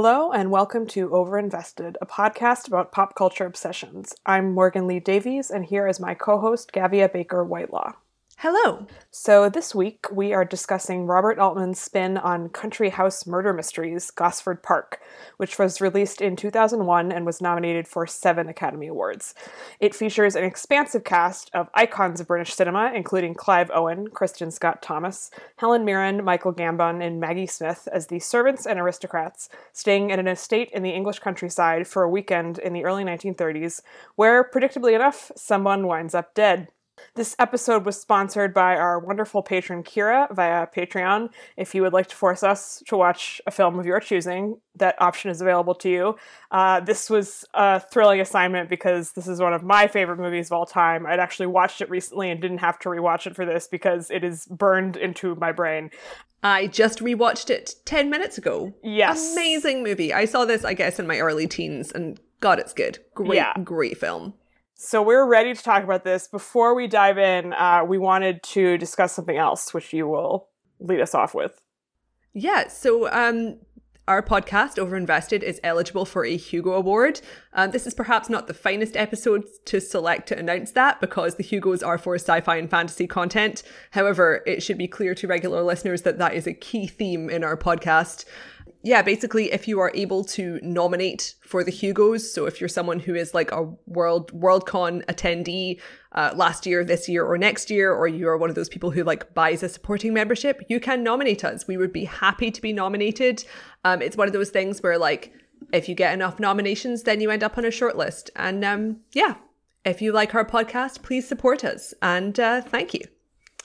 Hello, and welcome to Overinvested, a podcast about pop culture obsessions. I'm Morgan Lee Davies, and here is my co host, Gavia Baker Whitelaw. Hello. So, this week we are discussing Robert Altman's spin on country house murder mysteries, Gosford Park, which was released in 2001 and was nominated for seven Academy Awards. It features an expansive cast of icons of British cinema, including Clive Owen, Kristin Scott Thomas, Helen Mirren, Michael Gambon, and Maggie Smith as the servants and aristocrats staying at an estate in the English countryside for a weekend in the early 1930s, where, predictably enough, someone winds up dead. This episode was sponsored by our wonderful patron Kira via Patreon. If you would like to force us to watch a film of your choosing, that option is available to you. Uh, this was a thrilling assignment because this is one of my favorite movies of all time. I'd actually watched it recently and didn't have to rewatch it for this because it is burned into my brain. I just rewatched it 10 minutes ago. Yes. Amazing movie. I saw this, I guess, in my early teens and God, it's good. Great, yeah. great film. So we're ready to talk about this. Before we dive in, uh, we wanted to discuss something else, which you will lead us off with. Yeah. So um, our podcast, Overinvested, is eligible for a Hugo Award. Um, this is perhaps not the finest episode to select to announce that because the Hugos are for sci fi and fantasy content. However, it should be clear to regular listeners that that is a key theme in our podcast yeah, basically, if you are able to nominate for the Hugos, so if you're someone who is like a World Worldcon attendee uh, last year, this year, or next year, or you are one of those people who like buys a supporting membership, you can nominate us. We would be happy to be nominated. Um, it's one of those things where like if you get enough nominations, then you end up on a short list. And um, yeah, if you like our podcast, please support us. And uh, thank you.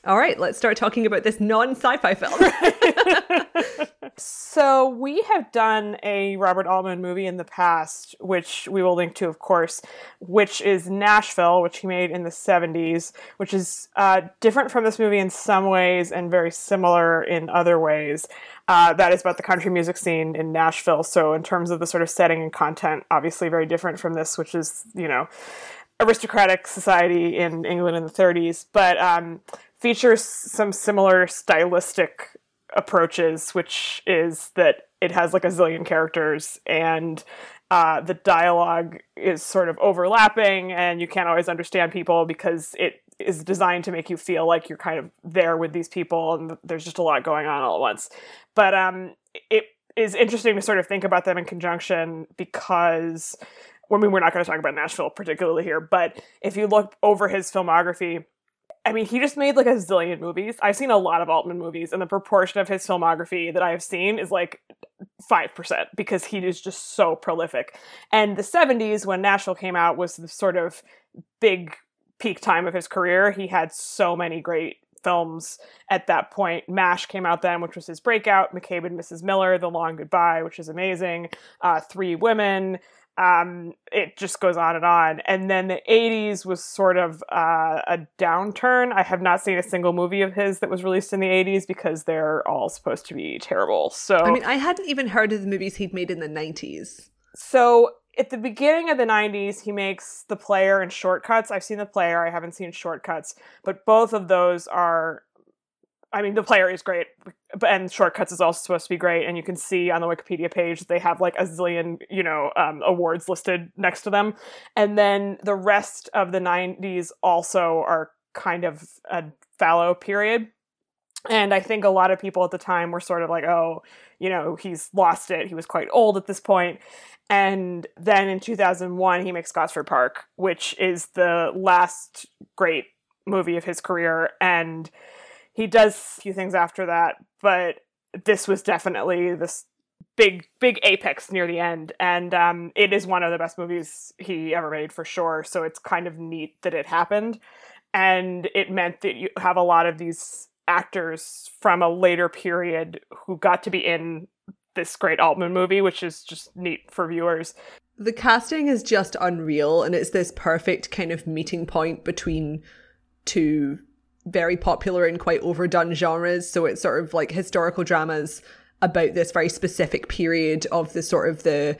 All right, let's start talking about this non sci fi film. so, we have done a Robert Altman movie in the past, which we will link to, of course, which is Nashville, which he made in the 70s, which is uh, different from this movie in some ways and very similar in other ways. Uh, that is about the country music scene in Nashville. So, in terms of the sort of setting and content, obviously very different from this, which is, you know, aristocratic society in England in the 30s. But um, features some similar stylistic approaches, which is that it has like a zillion characters and uh, the dialogue is sort of overlapping and you can't always understand people because it is designed to make you feel like you're kind of there with these people and there's just a lot going on all at once. But um, it is interesting to sort of think about them in conjunction because I mean, we're not going to talk about Nashville particularly here, but if you look over his filmography, I mean, he just made like a zillion movies. I've seen a lot of Altman movies, and the proportion of his filmography that I have seen is like 5% because he is just so prolific. And the 70s, when Nashville came out, was the sort of big peak time of his career. He had so many great films at that point. MASH came out then, which was his breakout. McCabe and Mrs. Miller, The Long Goodbye, which is amazing. Uh, Three Women um, it just goes on and on. And then the 80s was sort of uh, a downturn. I have not seen a single movie of his that was released in the 80s because they're all supposed to be terrible. So I mean, I hadn't even heard of the movies he'd made in the 90s. So at the beginning of the 90s, he makes The Player and Shortcuts. I've seen The Player, I haven't seen Shortcuts, but both of those are I mean, the player is great, and shortcuts is also supposed to be great. And you can see on the Wikipedia page they have like a zillion, you know, um, awards listed next to them. And then the rest of the '90s also are kind of a fallow period. And I think a lot of people at the time were sort of like, oh, you know, he's lost it. He was quite old at this point. And then in 2001, he makes Gosford Park, which is the last great movie of his career. And he does a few things after that, but this was definitely this big big apex near the end. And um, it is one of the best movies he ever made for sure. So it's kind of neat that it happened. And it meant that you have a lot of these actors from a later period who got to be in this great Altman movie which is just neat for viewers. The casting is just unreal and it's this perfect kind of meeting point between two very popular and quite overdone genres. So it's sort of like historical dramas about this very specific period of the sort of the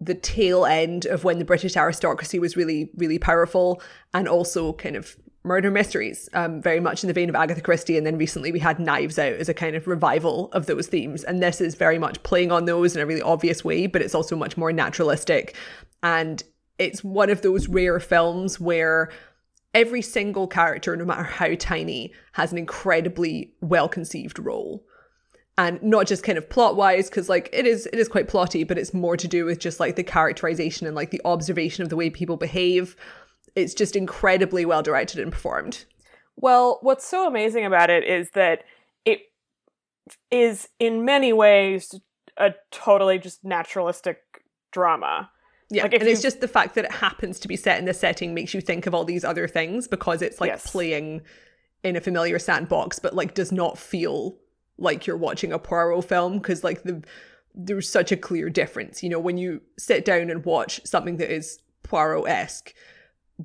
the tail end of when the British aristocracy was really, really powerful, and also kind of murder mysteries, um, very much in the vein of Agatha Christie. And then recently we had Knives Out as a kind of revival of those themes. And this is very much playing on those in a really obvious way, but it's also much more naturalistic. And it's one of those rare films where every single character, no matter how tiny, has an incredibly well conceived role. And not just kind of plot wise, because like it is it is quite plotty, but it's more to do with just like the characterization and like the observation of the way people behave it's just incredibly well directed and performed. Well, what's so amazing about it is that it is in many ways a totally just naturalistic drama. Yeah, like and it's just the fact that it happens to be set in this setting makes you think of all these other things because it's like yes. playing in a familiar sandbox, but like does not feel like you're watching a Poirot film because like the there's such a clear difference. You know, when you sit down and watch something that is Poirot esque,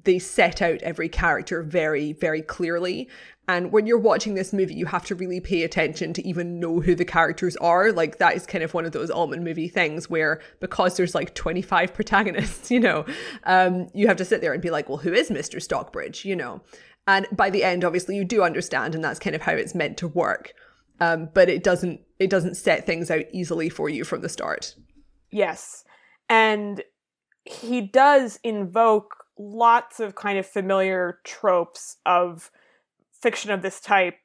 they set out every character very, very clearly. And when you're watching this movie, you have to really pay attention to even know who the characters are. Like, that is kind of one of those Altman movie things where because there's like 25 protagonists, you know, um, you have to sit there and be like, well, who is Mr. Stockbridge, you know? And by the end, obviously, you do understand, and that's kind of how it's meant to work. Um, but it doesn't it doesn't set things out easily for you from the start. Yes, and he does invoke lots of kind of familiar tropes of fiction of this type,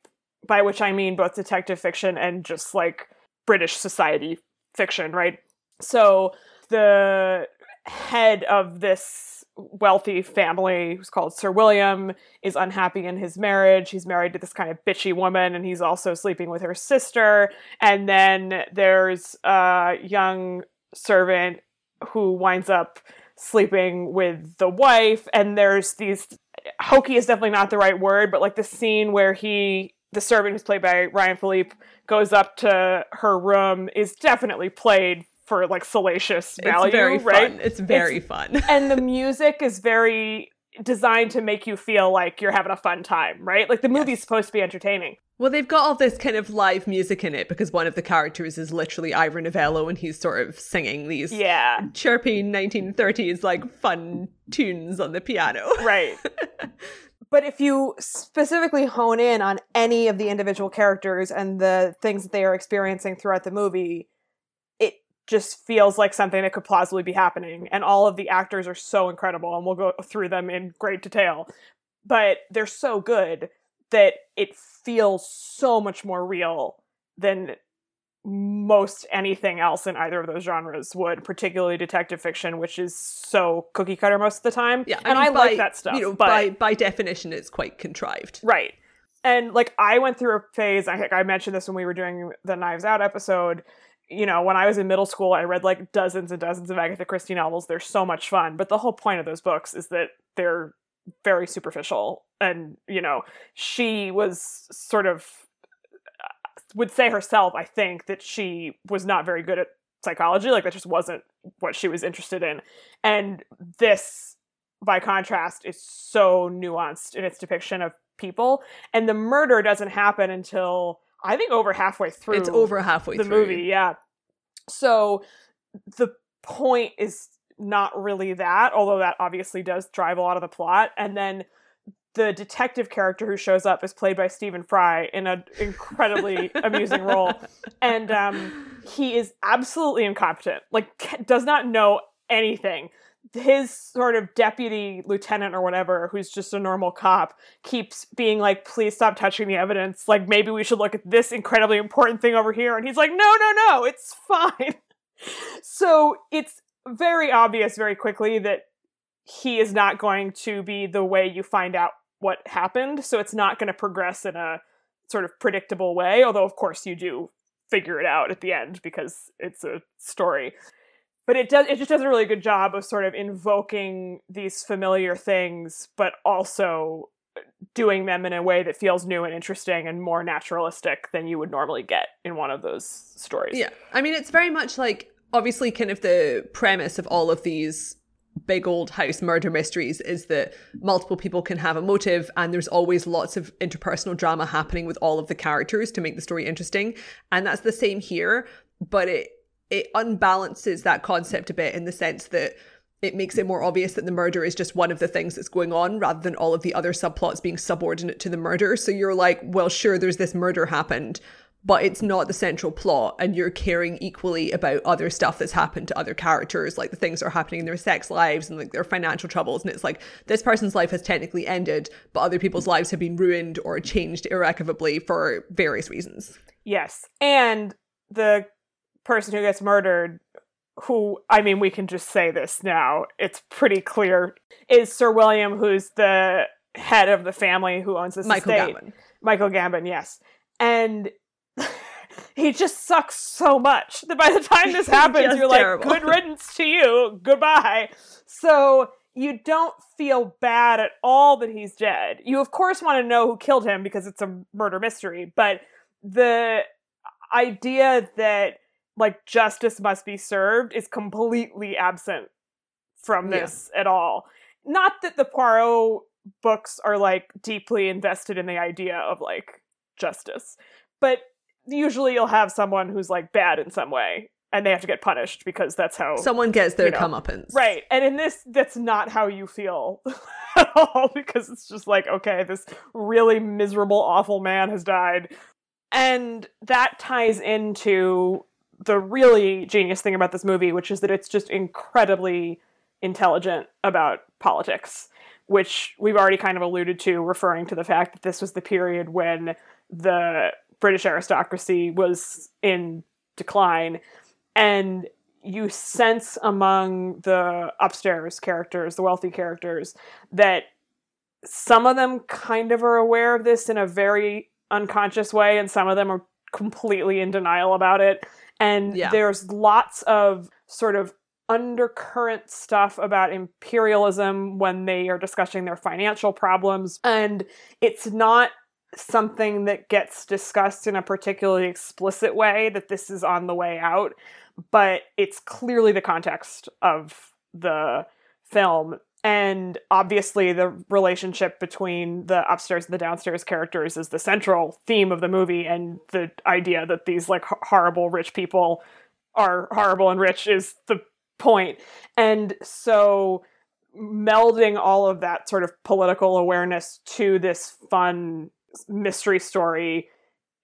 by which I mean both detective fiction and just like British society fiction, right? So the head of this wealthy family, who's called Sir William, is unhappy in his marriage. He's married to this kind of bitchy woman, and he's also sleeping with her sister. And then there's a young servant who winds up sleeping with the wife and there's these hokey is definitely not the right word but like the scene where he the servant who's played by Ryan Phillippe, goes up to her room is definitely played for like salacious value, it's very right? Fun. It's very it's, fun. and the music is very designed to make you feel like you're having a fun time, right? Like the movie's yes. supposed to be entertaining. Well, they've got all this kind of live music in it because one of the characters is literally Ivor Novello and he's sort of singing these yeah. chirpy 1930s like fun tunes on the piano. Right. but if you specifically hone in on any of the individual characters and the things that they are experiencing throughout the movie, just feels like something that could plausibly be happening. And all of the actors are so incredible, and we'll go through them in great detail. But they're so good that it feels so much more real than most anything else in either of those genres would, particularly detective fiction, which is so cookie cutter most of the time. Yeah, I and mean, I by, like that stuff. You know, but, by by definition, it's quite contrived, right? And like I went through a phase. I think I mentioned this when we were doing the Knives Out episode. You know, when I was in middle school, I read like dozens and dozens of Agatha Christie novels. They're so much fun, but the whole point of those books is that they're very superficial. And you know she was sort of uh, would say herself i think that she was not very good at psychology. Like that just wasn't what she was interested in. And this by contrast is so nuanced in its depiction of people. And the murder doesn't happen until i think over halfway through it's over halfway through the through. movie yeah so the point is not really that, although that obviously does drive a lot of the plot. And then the detective character who shows up is played by Stephen Fry in an incredibly amusing role. And um, he is absolutely incompetent, like, does not know anything. His sort of deputy lieutenant or whatever, who's just a normal cop, keeps being like, please stop touching the evidence. Like, maybe we should look at this incredibly important thing over here. And he's like, no, no, no, it's fine. so it's very obvious very quickly that he is not going to be the way you find out what happened. So it's not going to progress in a sort of predictable way, although, of course, you do figure it out at the end because it's a story. But it does it just does a really good job of sort of invoking these familiar things, but also doing them in a way that feels new and interesting and more naturalistic than you would normally get in one of those stories. Yeah. I mean, it's very much like obviously kind of the premise of all of these big old house murder mysteries is that multiple people can have a motive and there's always lots of interpersonal drama happening with all of the characters to make the story interesting and that's the same here but it it unbalances that concept a bit in the sense that it makes it more obvious that the murder is just one of the things that's going on rather than all of the other subplots being subordinate to the murder. So you're like, well, sure, there's this murder happened, but it's not the central plot and you're caring equally about other stuff that's happened to other characters like the things that are happening in their sex lives and like their financial troubles. And it's like this person's life has technically ended but other people's lives have been ruined or changed irrevocably for various reasons. Yes. And the person who gets murdered who I mean we can just say this now it's pretty clear is Sir William who's the head of the family who owns this Michael estate Gambon. Michael Gambon yes and he just sucks so much that by the time this happens, you're like, good riddance to you. Goodbye. So you don't feel bad at all that he's dead. You, of course, want to know who killed him because it's a murder mystery, but the idea that like justice must be served is completely absent from Yeah. this at all. Not that the Poirot books are like deeply invested in the idea of like justice, but usually you'll have someone who's like bad in some way and they have to get punished because that's how someone gets their You know, comeuppance right and in this that's not how you feel at all because it's just like okay this really miserable awful man has died and that ties into the really genius thing about this movie which is that it's just incredibly intelligent about politics which we've already kind of alluded to referring to the fact that this was the period when the british aristocracy was in decline. And you sense among the upstairs characters, the wealthy characters, that some of them kind of are aware of this in a very unconscious way, and some of them are completely in denial about it. And Yeah. there's lots of sort of undercurrent stuff about imperialism when they are discussing their financial problems. And it's not something that gets discussed in a particularly explicit way that this is on the way out but it's clearly the context of the film and obviously the relationship between the upstairs and the downstairs characters is the central theme of the movie and the idea that these like horrible rich people are horrible and rich is the point and so melding all of that sort of political awareness to this fun mystery story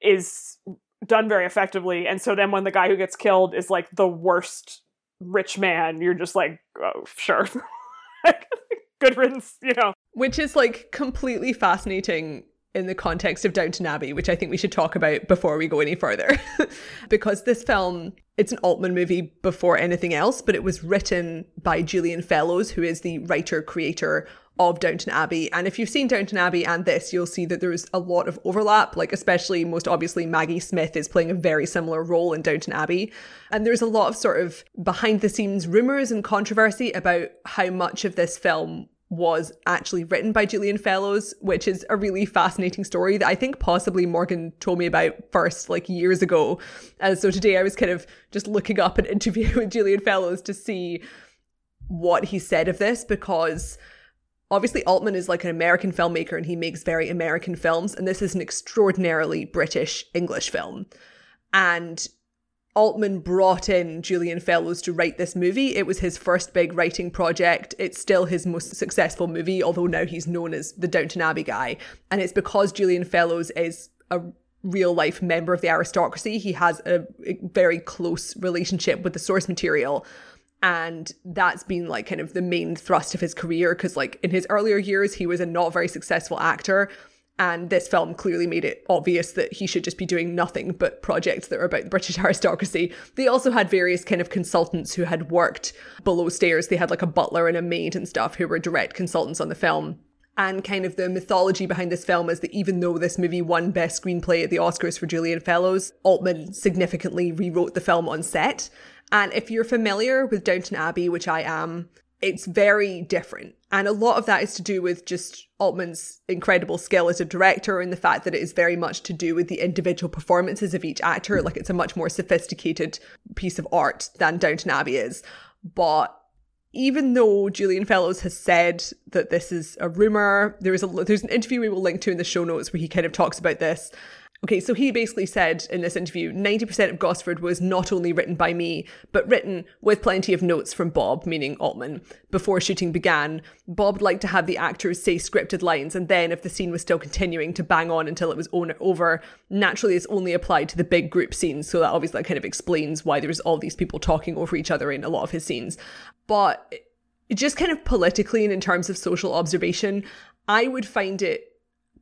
is done very effectively. And so then when the guy who gets killed is like the worst rich man, you're just like, oh, sure. Good riddance, you know. which is like completely fascinating in the context of Downton Abbey, which I think we should talk about before we go any further. because this film, it's an Altman movie before anything else, but it was written by Julian Fellowes, who is the writer creator of Downton Abbey. And if you've seen Downton Abbey and this, you'll see that there's a lot of overlap, like especially most obviously Maggie Smith is playing a very similar role in Downton Abbey. And there's a lot of sort of behind the scenes rumors and controversy about how much of this film was actually written by Julian Fellowes, which is a really fascinating story that I think possibly Morgan told me about first, like years ago. And so today I was kind of just looking up an interview with Julian Fellowes to see what he said of this because obviously Altman is like an American filmmaker and he makes very American films, and this is an extraordinarily British English film. And Altman brought in Julian Fellowes to write this movie. It was his first big writing project. It's still his most successful movie, although now he's known as the Downton Abbey guy. And it's because Julian Fellowes is a real life member of the aristocracy. He has a very close relationship with the source material. And that's been like kind of the main thrust of his career because, like, in his earlier years, he was a not very successful actor. And this film clearly made it obvious that he should just be doing nothing but projects that are about the British aristocracy. They also had various kind of consultants who had worked below stairs. They had like a butler and a maid and stuff who were direct consultants on the film. And kind of the mythology behind this film is that even though this movie won Best Screenplay at the Oscars for Julian Fellowes, Altman significantly rewrote the film on set. And if you're familiar with Downton Abbey, which I am, it's very different. And a lot of that is to do with just Altman's incredible skill as a director and the fact that it is very much to do with the individual performances of each actor. Like it's a much more sophisticated piece of art than Downton Abbey is. But even though Julian Fellowes has said that this is a rumor, there is a there's an interview we will link to in the show notes where he kind of talks about this. Okay, so he basically said in this interview 90% of Gosford was not only written by me, but written with plenty of notes from Bob, meaning Altman. Before shooting began, Bob liked to have the actors say scripted lines, and then if the scene was still continuing, to bang on until it was over. Naturally, it's only applied to the big group scenes, so that obviously kind of explains why there's all these people talking over each other in a lot of his scenes. But just kind of politically and in terms of social observation, I would find it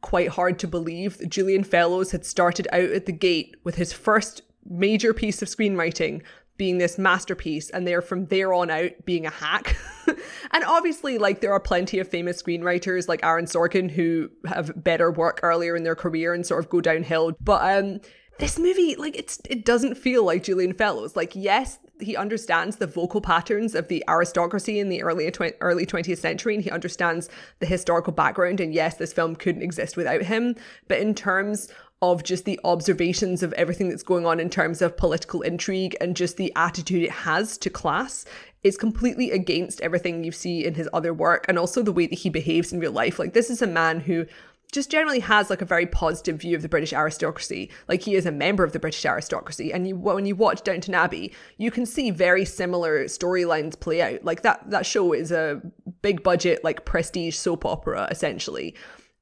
quite hard to believe that Julian Fellowes had started out at the gate with his first major piece of screenwriting being this masterpiece and they're from there on out being a hack. and obviously, like, there are plenty of famous screenwriters like Aaron Sorkin who have better work earlier in their career and sort of go downhill. But um this movie, like, it's it doesn't feel like Julian Fellowes. Like, yes, he understands the vocal patterns of the aristocracy in the early tw- early 20th century and he understands the historical background and yes this film couldn't exist without him. But in terms of just the observations of everything that's going on in terms of political intrigue and just the attitude it has to class is completely against everything you see in his other work and also the way that he behaves in real life. Like this is a man who just generally has like a very positive view of the British aristocracy. Like he is a member of the British aristocracy, and you when you watch Downton Abbey, you can see very similar storylines play out. Like that that show is a big budget like prestige soap opera essentially.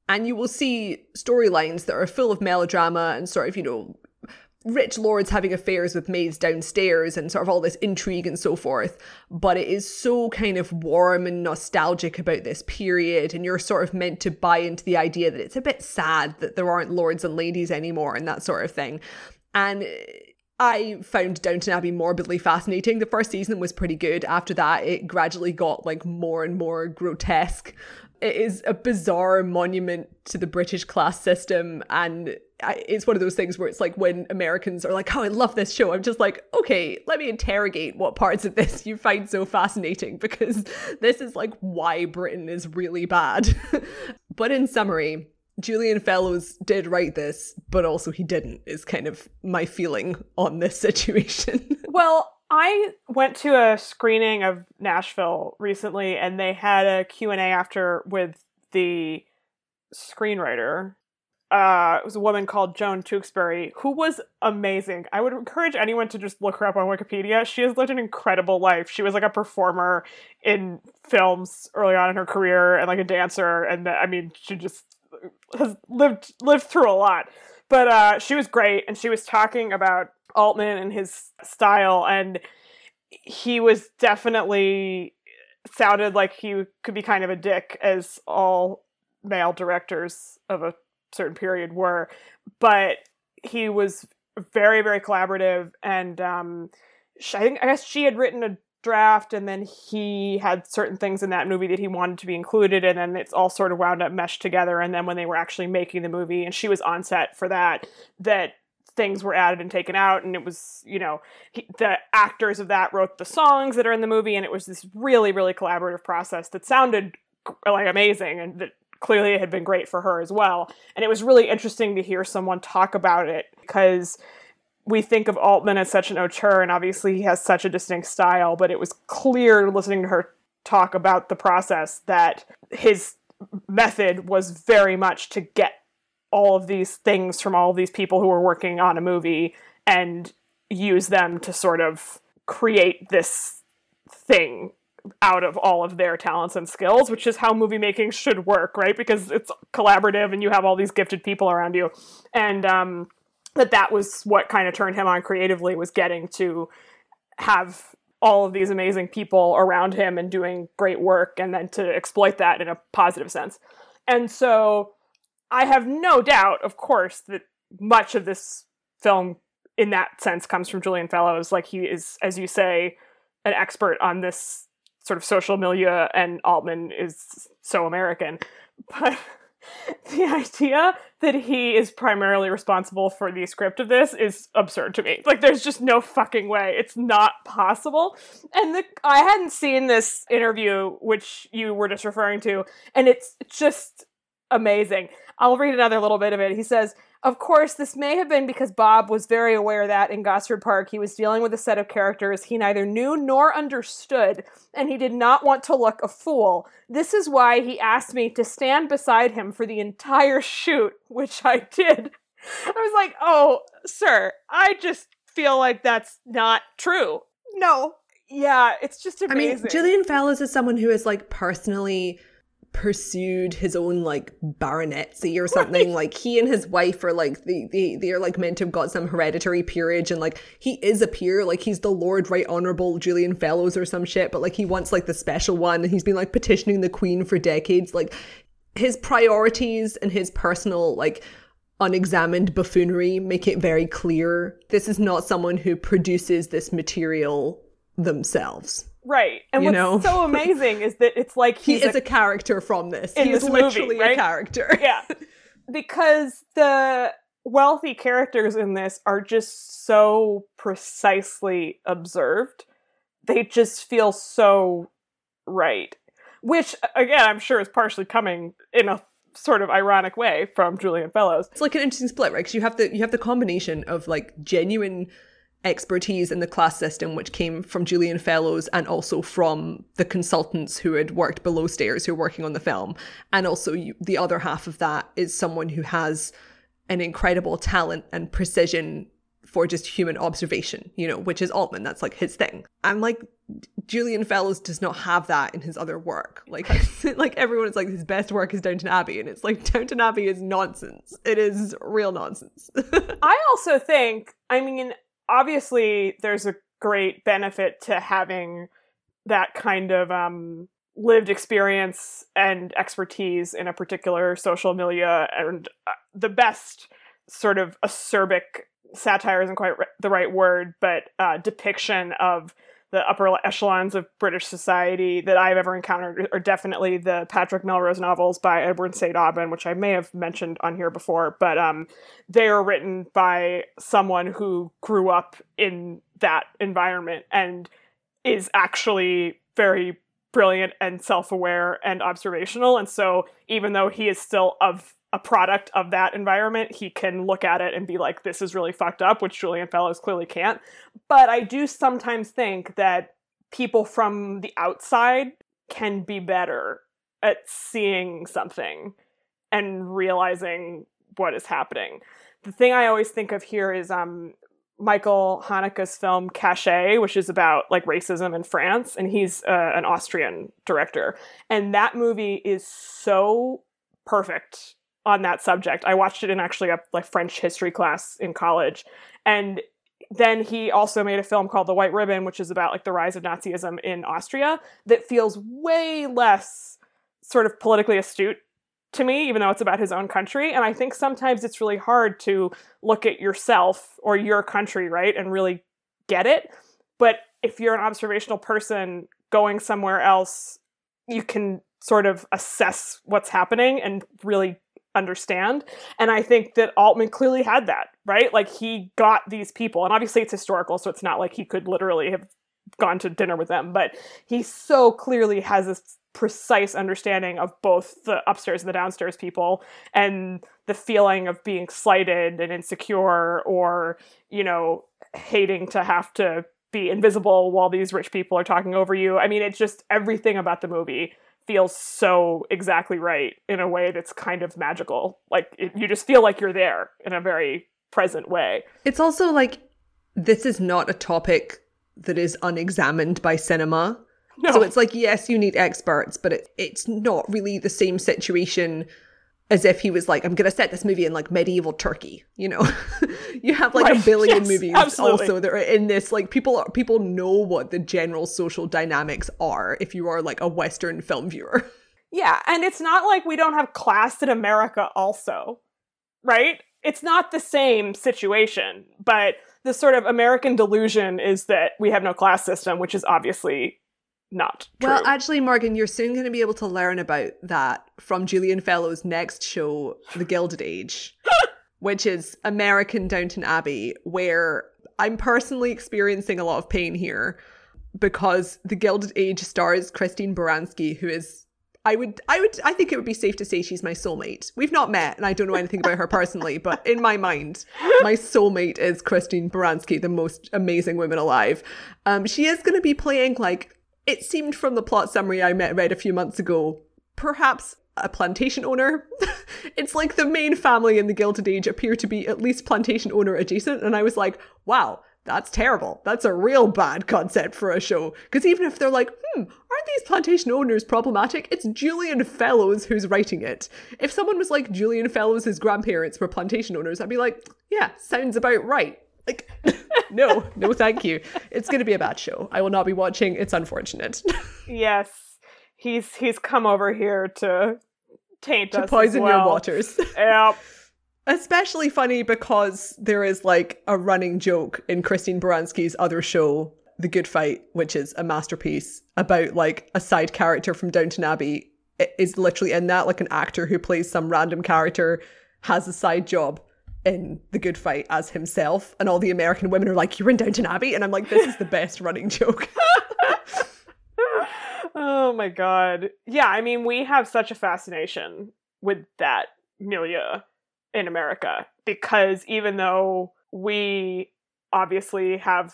And you will see storylines that are full of melodrama and sort of, you know, rich lords having affairs with maids downstairs and sort of all this intrigue and so forth. But it is so kind of warm and nostalgic about this period. And you're sort of meant to buy into the idea that it's a bit sad that there aren't lords and ladies anymore and that sort of thing. And I found Downton Abbey morbidly fascinating. The first season was pretty good. After that, it gradually got like more and more grotesque. It is a bizarre monument to the British class system and it's one of those things where it's like when Americans are like, "Oh, I love this show." I'm just like, "Okay, let me interrogate what parts of this you find so fascinating because this is like why Britain is really bad." but in summary, Julian Fellowes did write this, but also he didn't. Is kind of my feeling on this situation. well, I went to a screening of Nashville recently and they had a Q&A after with the screenwriter uh, it was a woman called Joan Tewkesbury who was amazing. I would encourage anyone to just look her up on Wikipedia. She has lived an incredible life. She was like a performer in films early on in her career and like a dancer, and I mean, she just has lived lived through a lot. But uh, she was great, and she was talking about Altman and his style, and he was definitely sounded like he could be kind of a dick, as all male directors of a certain period were, but he was very very collaborative and um, I think I guess she had written a draft and then he had certain things in that movie that he wanted to be included and then it's all sort of wound up meshed together and then when they were actually making the movie and she was on set for that that things were added and taken out and it was you know he, the actors of that wrote the songs that are in the movie and it was this really really collaborative process that sounded like amazing and that clearly it had been great for her as well. And it was really interesting to hear someone talk about it because we think of Altman as such an auteur, and obviously he has such a distinct style, but it was clear listening to her talk about the process that his method was very much to get all of these things from all of these people who were working on a movie and use them to sort of create this thing out of all of their talents and skills, which is how movie making should work, right? Because it's collaborative and you have all these gifted people around you. And um, that that was what kind of turned him on creatively was getting to have all of these amazing people around him and doing great work and then to exploit that in a positive sense. And so I have no doubt, of course, that much of this film in that sense comes from Julian Fellowes. Like he is, as you say, an expert on this sort of social milieu and Altman is so American. But the idea that he is primarily responsible for the script of this is absurd to me. Like there's just no fucking way. It's not possible. And the, I hadn't seen this interview which you were just referring to and it's just amazing. I'll read another little bit of it. He says, of course, this may have been because Bob was very aware that in Gosford Park he was dealing with a set of characters he neither knew nor understood, and he did not want to look a fool. This is why he asked me to stand beside him for the entire shoot, which I did. I was like, oh, sir, I just feel like that's not true. No. Yeah, it's just amazing. I mean, Julian Fellowes is someone who has like personally pursued his own like baronetcy or something. Like he and his wife are like they, they they are like meant to have got some hereditary peerage and like he is a peer, like he's the Lord Right Honourable Julian Fellowes or some shit, but like he wants like the special one and he's been like petitioning the Queen for decades. Like his priorities and his personal like unexamined buffoonery make it very clear this is not someone who produces this material themselves. Right. And you what's know? so amazing is that it's like He is a, character from this. he is this movie, literally right? a character. yeah because the wealthy characters in this are just so precisely observed they just feel so right which again i'm sure is partially coming in a sort of ironic way from julian fellowes It's like an interesting split, right? Because you have the you have the combination of like genuine expertise in the class system, which came from Julian Fellowes and also from the consultants who had worked below stairs who were working on the film, and also you, the other half of that is someone who has an incredible talent and precision for just human observation, you know, which is Altman. That's like his thing. I'm like Julian Fellowes does not have that in his other work. Like, like everyone is like his best work is Downton Abbey, and it's like Downton Abbey is nonsense. It is real nonsense. i also think i mean obviously there's a great benefit to having that kind of um lived experience and expertise in a particular social milieu and uh, the best sort of acerbic satire isn't quite the right word but uh, depiction of the upper echelons of british society that i've ever encountered are definitely the patrick melrose novels by edward st aubyn which i may have mentioned on here before but um, they are written by someone who grew up in that environment and is actually very brilliant and self-aware and observational. And so even though he is still of a product of that environment he can look at it and be like this is really fucked up which julian fellowes clearly can't but i do sometimes think that people from the outside can be better at seeing something and realizing what is happening the thing i always think of here is um Michael Haneke's film Caché, which is about like racism in France, and he's uh, an Austrian director. And that movie is so perfect on that subject. I watched it in actually a like French history class in college, and then he also made a film called The White Ribbon, which is about like the rise of Nazism in Austria, that feels way less sort of politically astute to me, even though it's about his own country. And I think sometimes it's really hard to look at yourself or your country, right, and really get it. But if you're an observational person going somewhere else, you can sort of assess what's happening and really understand. And I think that Altman clearly had that, right? Like he got these people, and obviously it's historical, so it's not like he could literally have gone to dinner with them, but he so clearly has this precise understanding of both the upstairs and the downstairs people and the feeling of being slighted and insecure or, you know, hating to have to be invisible while these rich people are talking over you. I mean, it's just everything about the movie feels so exactly right in a way that's kind of magical. Like it, you just feel like you're there in a very present way. it's also like this is not a topic that is unexamined by cinema. No. So it's like, yes, you need experts, but it, it's not really the same situation as if he was like, I'm going to set this movie in like medieval Turkey. You know, you have like a billion Yes, movies absolutely. also that are in this. Like people, are, people know what the general social dynamics are if you are like a Western film viewer. Yeah, and it's not like we don't have class in America also, right? It's not the same situation, but the sort of American delusion is that we have no class system, which is obviously not true. Well, actually, Morgan, you're soon going to be able to learn about that from Julian Fellowes' next show, The Gilded Age, which is American Downton Abbey, where I'm personally experiencing a lot of pain here because The Gilded Age stars Christine Baranski, who is. I would, I would, I think it would be safe to say she's my soulmate. We've not met, and I don't know anything about her personally, but in my mind, my soulmate is Christine Baranski, the most amazing woman alive. Um, she is going to be playing like it seemed from the plot summary I met, read a few months ago, perhaps a plantation owner. it's like the main family in the Gilded Age appear to be at least plantation owner adjacent. And I was like, wow, that's terrible. That's a real bad concept for a show. Because even if they're like, hmm, aren't these plantation owners problematic? It's Julian Fellowes who's writing it. If someone was like Julian Fellowes' grandparents were plantation owners, I'd be like, yeah, sounds about right. Like, no, no, thank you. It's going to be a bad show. I will not be watching. It's unfortunate. yes, he's he's come over here to taint us. to us poison well. your waters. Yep. Especially funny because there is like a running joke in Christine Baranski's other show, The Good Fight, which is a masterpiece about like a side character from Downton Abbey is literally in that, like an actor who plays some random character has a side job in The Good Fight as himself, and all the American women are like, "You're in Downton Abbey," and I'm like, "This is the best running joke." oh my god. Yeah, I mean, we have such a fascination with that milieu in America because even though we obviously have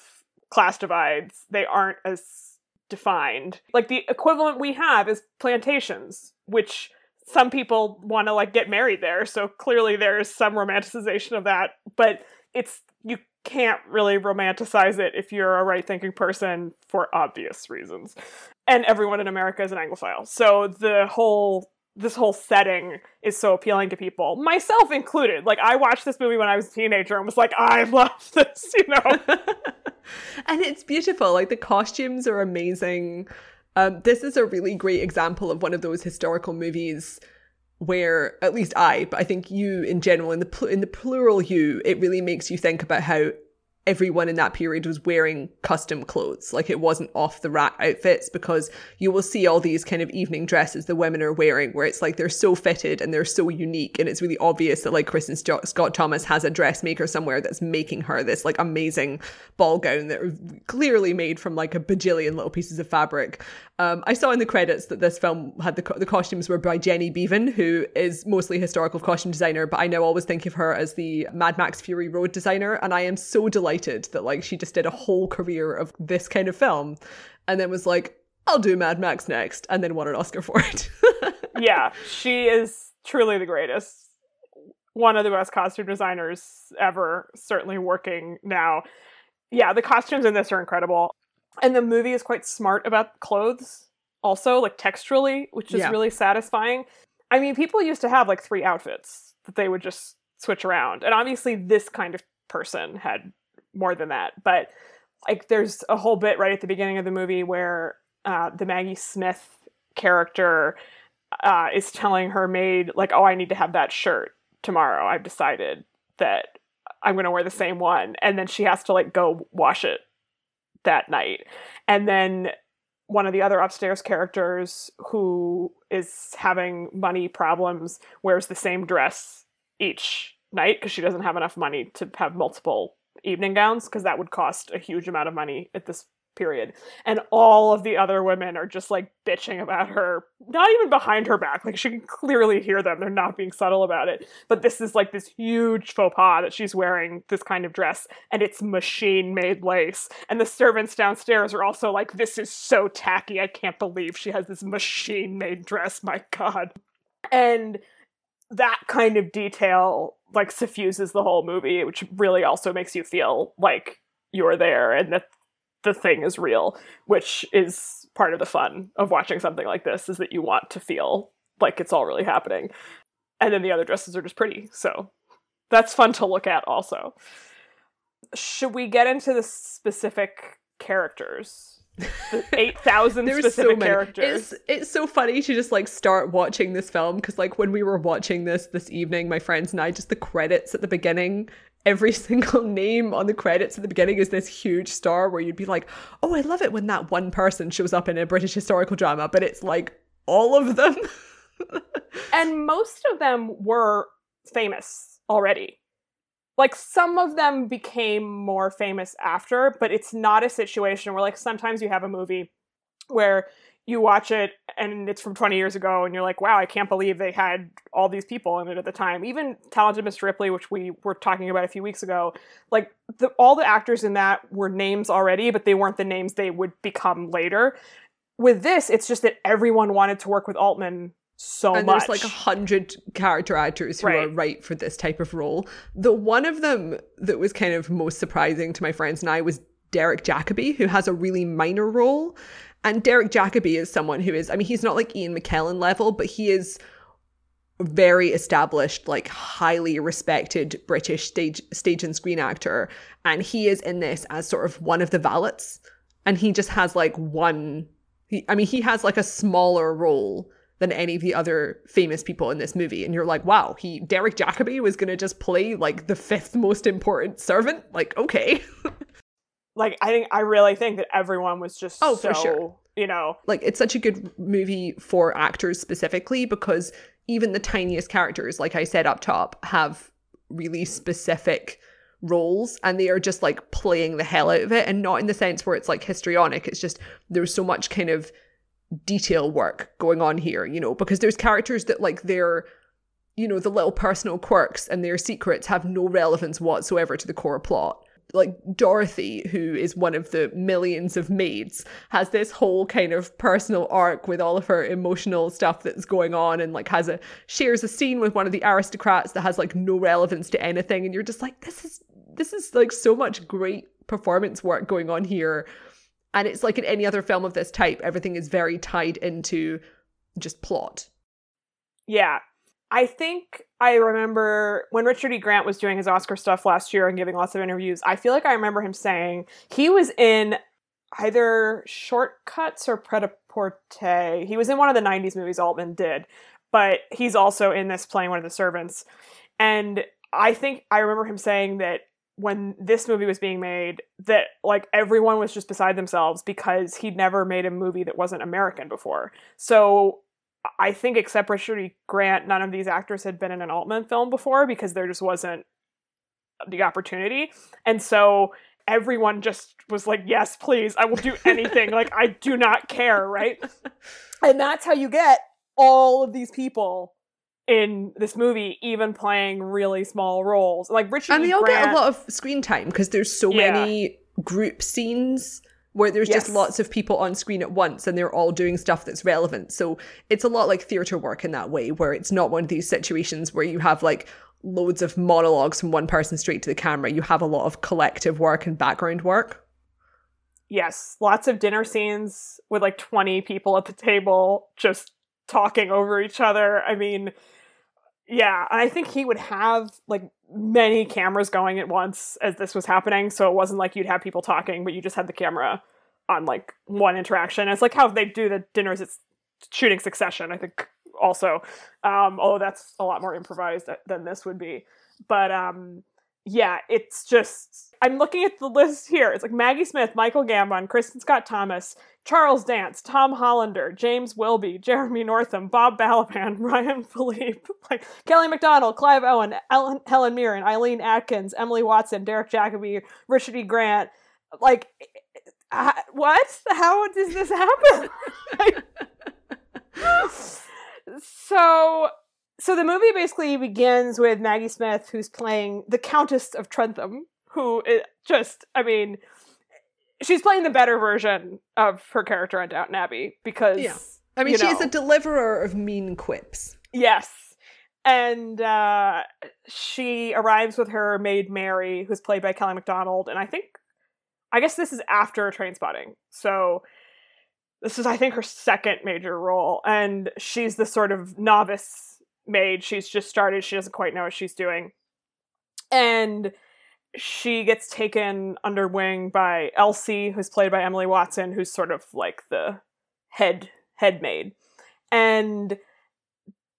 class divides, they aren't as defined. Like the equivalent we have is plantations, which some people want to like get married there, so clearly there's some romanticization of that, but it's you can't really romanticize it if you're a right thinking person for obvious reasons. And everyone in America is an Anglophile. So the whole this whole setting is so appealing to people, myself included. Like I watched this movie when I was a teenager and was like, I love this, you know. and it's beautiful. Like the costumes are amazing. Um, this is a really great example of one of those historical movies where, at least I, but I think you in general, in the pl- in the plural you, it really makes you think about how everyone in that period was wearing custom clothes. Like it wasn't off the rack outfits because you will see all these kind of evening dresses the women are wearing where it's like they're so fitted and they're so unique. And it's really obvious that like Kristin St- Scott Thomas has a dressmaker somewhere that's making her this like amazing ball gown that clearly made from like a bajillion little pieces of fabric. Um, I saw in the credits that this film had the, co- the costumes were by Jenny Beavan, who is mostly historical costume designer, but I now always think of her as the Mad Max Fury Road designer. And I am so delighted that like she just did a whole career of this kind of film and then was like, I'll do Mad Max next, and then won an Oscar for it. yeah, she is truly the greatest. One of the best costume designers ever, certainly working now. Yeah, the costumes in this are incredible. And the movie is quite smart about clothes, also, like texturally, which is Yeah. really satisfying. I mean, people used to have like three outfits that they would just switch around. And obviously, this kind of person had more than that. But like, there's a whole bit right at the beginning of the movie where uh, the Maggie Smith character uh, is telling her maid, like, oh, I need to have that shirt tomorrow. I've decided that I'm going to wear the same one. And then she has to, like, go wash it that night. And then one of the other upstairs characters who is having money problems wears the same dress each night because she doesn't have enough money to have multiple evening gowns because that would cost a huge amount of money at this period. And all of the other women are just like bitching about her, not even behind her back. Like she can clearly hear them. They're not being subtle about it. But this is like this huge faux pas that she's wearing this kind of dress and it's machine made lace. And the servants downstairs are also like, this is so tacky. I can't believe she has this machine made dress. My God. And that kind of detail like suffuses the whole movie, which really also makes you feel like you're there and that the thing is real, which is part of the fun of watching something like this is that you want to feel like it's all really happening. And then the other dresses are just pretty. So that's fun to look at also. Should we get into the specific characters? 8,000 There's specific so many. characters. It's it's so funny to just like start watching this film because like when we were watching this this evening, my friends and I, just the credits at the beginning, every single name on the credits at the beginning is this huge star where you'd be like, oh, I love it when that one person shows up in a British historical drama, but it's like all of them. and most of them were famous already. Like some of them became more famous after, but it's not a situation where like sometimes you have a movie where you watch it and it's from 20 years ago and you're like, wow, I can't believe they had all these people in it at the time. Even Talented Mr. Ripley, which we were talking about a few weeks ago, like the, all the actors in that were names already, but they weren't the names they would become later. With this, it's just that everyone wanted to work with Altman so and much. there's like a hundred character actors who Right. are right for this type of role. The one of them that was kind of most surprising to my friends and I was Derek Jacobi, who has a really minor role. And Derek Jacobi is someone who is, I mean, he's not like Ian McKellen level, but he is very established, like highly respected British stage stage and screen actor. And he is in this as sort of one of the valets. And he just has like one he, I mean, he has like a smaller role than any of the other famous people in this movie. And you're like, wow, he Derek Jacobi was gonna just play like the fifth most important servant? Like, okay. like I think I really think that everyone was just Oh, so for sure. you know like it's such a good movie for actors specifically because even the tiniest characters like i said up top have really specific roles and they are just like playing the hell out of it and not in the sense where it's like histrionic it's just there's so much kind of detail work going on here you know because there's characters that like they're you know the little personal quirks and their secrets have no relevance whatsoever to the core plot like Dorothy, who is one of the millions of maids, has this whole kind of personal arc with all of her emotional stuff that's going on and like has a shares a scene with one of the aristocrats that has like no relevance to anything. And you're just like, this is this is like so much great performance work going on here. And it's like in any other film of this type, everything is very tied into just plot. yeah. I think I remember when Richard E. Grant was doing his Oscar stuff last year and giving lots of interviews. I feel like I remember him saying he was in either Short Cuts or Pret He was in one of the 90s movies Altman did, but he's also in this playing one of the servants. And I think I remember him saying that when this movie was being made that like everyone was just beside themselves because he'd never made a movie that wasn't American before. So I think except Richard E. Grant, none of these actors had been in an Altman film before because there just wasn't the opportunity. And so everyone just was like, yes, please, I will do anything. like, I do not care, right? and that's how you get all of these people in this movie, even playing really small roles. Like Richard and they all Grant, get a lot of screen time because there's so Yeah. many group scenes where there's Yes. just lots of people on screen at once and they're all doing stuff that's relevant. So it's a lot like theatre work in that way, where it's not one of these situations where you have like loads of monologues from one person straight to the camera. You have a lot of collective work and background work. Yes, lots of dinner scenes with like 20 people at the table just talking over each other. I mean, yeah, I think he would have like many cameras going at once as this was happening, so it wasn't like you'd have people talking, but you just had the camera on like one interaction. It's like how they do the dinners it's shooting succession, I think also. Um although that's a lot more improvised than this would be. But um yeah, it's just I'm looking at the list here. It's like Maggie Smith, Michael Gambon, Kristin Scott Thomas, Charles Dance, Tom Hollander, James Wilby, Jeremy Northam, Bob Balaban, Ryan Phillippe, like Kelly Macdonald, Clive Owen, Ellen, Helen Mirren, Eileen Atkins, Emily Watson, Derek Jacobi, Richard E. Grant. Like, uh, what? How does this happen? so so the movie basically begins with Maggie Smith, who's playing the Countess of Trentham, who is just, I mean, she's playing the better version of her character on Downton Abbey because, Yeah. I mean, you she's a deliverer of mean quips. yes, and uh, she arrives with her maid Mary, who's played by Kelly Macdonald, and I think, I guess this is after Trainspotting, so this is I think her second major role, and she's the sort of novice maid. She's just started. She doesn't quite know what she's doing, and she gets taken under wing by Elsie, who's played by Emily Watson, who's sort of like the head head maid, and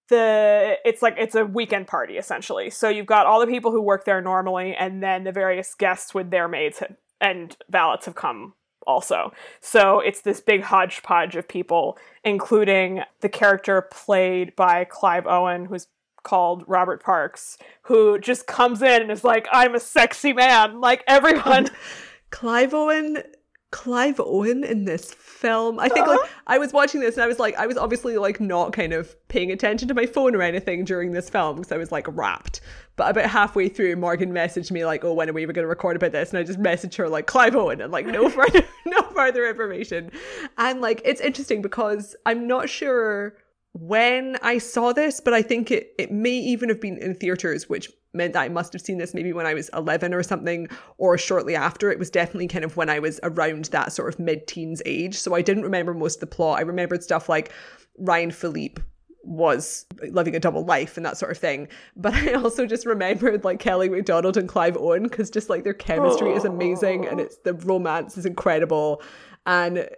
the it's like it's a weekend party essentially. So you've got all the people who work there normally, and then the various guests with their maids and valets have come also. So it's this big hodgepodge of people, including the character played by Clive Owen, who's called Robert Parks, who just comes in and is like, I'm a sexy man. Like everyone. Clive Owen Clive Owen in this film. I think like I was watching this and I was like I was obviously like not kind of paying attention to my phone or anything during this film because I was like wrapped. But about halfway through, Morgan messaged me like, "Oh, when are we going to record about this?" And I just messaged her like Clive Owen and like no further no further information. And like it's interesting because I'm not sure when I saw this, but I think it, it may even have been in theaters, which meant that I must have seen this maybe when I was 11 or something, or shortly after. It was definitely kind of when I was around that sort of mid teens age. So I didn't remember most of the plot. I remembered stuff like Ryan Phillippe was living a double life and that sort of thing. But I also just remembered like Kelly Macdonald and Clive Owen because just like their chemistry is amazing and it's the romance is incredible. And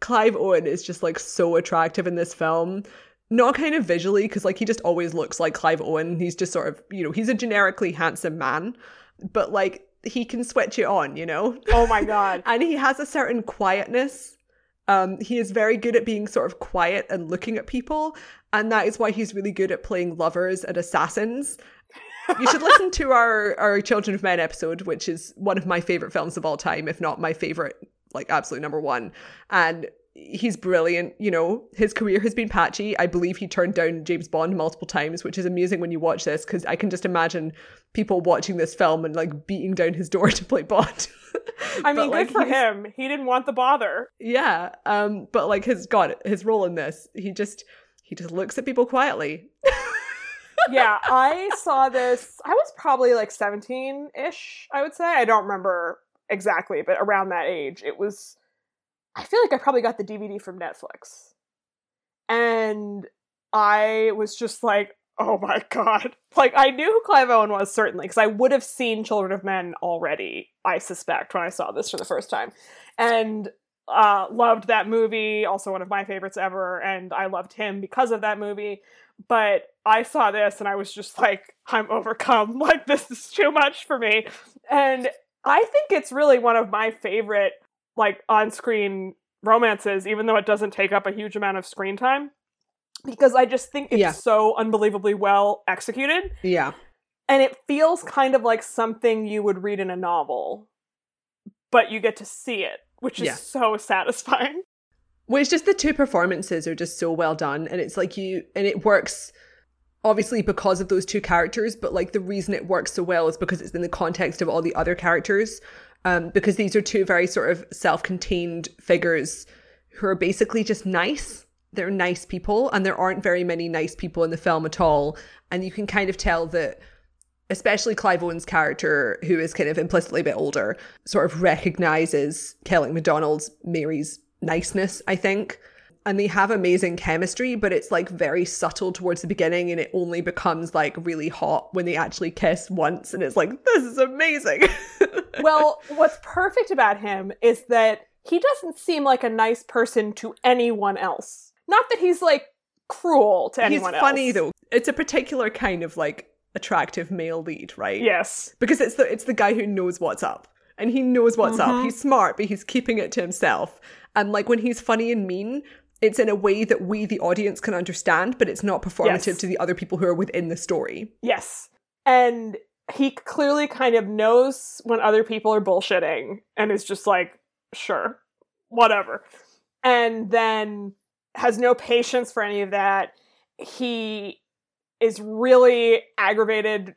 Clive Owen is just like so attractive in this film not kind of visually because like he just always looks like Clive Owen. He's just sort of you know he's a generically handsome man, but like he can switch it on, you know. Oh my god! and he has a certain quietness. Um, he is very good at being sort of quiet and looking at people, and that is why he's really good at playing lovers and assassins. you should listen to our our Children of Men episode, which is one of my favorite films of all time, if not my favorite, like absolute number one. And he's brilliant. You know, his career has been patchy. I believe he turned down James Bond multiple times, which is amusing when you watch this because I can just imagine people watching this film and like beating down his door to play Bond. I mean, like, good for him. He didn't want the bother. Yeah. Um, but like his God, his role in this, he just he just looks at people quietly. yeah, I saw this. I was probably like 17 ish, I would say. I don't remember exactly, but around that age. It was I feel like I probably got the DVD from Netflix. And I was just like, oh my god. Like, I knew who Clive Owen was, certainly, because I would have seen Children of Men already, I suspect, when I saw this for the first time. And uh, loved that movie, also one of my favorites ever, and I loved him because of that movie. But I saw this and I was just like, I'm overcome. Like, this is too much for me. And I think it's really one of my favorite like on-screen romances even though it doesn't take up a huge amount of screen time because I just think it's yeah. so unbelievably well executed. Yeah. And it feels kind of like something you would read in a novel, but you get to see it, which is yeah. so satisfying. Well, it's just the two performances are just so well done. And it's like you, and it works obviously because of those two characters, but like the reason it works so well is because it's in the context of all the other characters um, because these are two very sort of self contained figures who are basically just nice. They're nice people, and there aren't very many nice people in the film at all. And you can kind of tell that, especially Clive Owen's character, who is kind of implicitly a bit older, sort of recognizes Kelly Macdonald's, Mary's niceness, I think and they have amazing chemistry, but it's like very subtle towards the beginning and it only becomes like really hot when they actually kiss once and it's like, this is amazing. well, what's perfect about him is that he doesn't seem like a nice person to anyone else. Not that he's like cruel to anyone he's funny though. It's a particular kind of like attractive male lead, right? Yes. Because it's the it's the guy who knows what's up. And he knows what's mm-hmm. up. He's smart, but he's keeping it to himself. And like when he's funny and mean, it's in a way that we, the audience, can understand, but it's not performative yes. to the other people who are within the story. Yes. And he clearly kind of knows when other people are bullshitting and is just like, sure, whatever. And then has no patience for any of that. He is really aggravated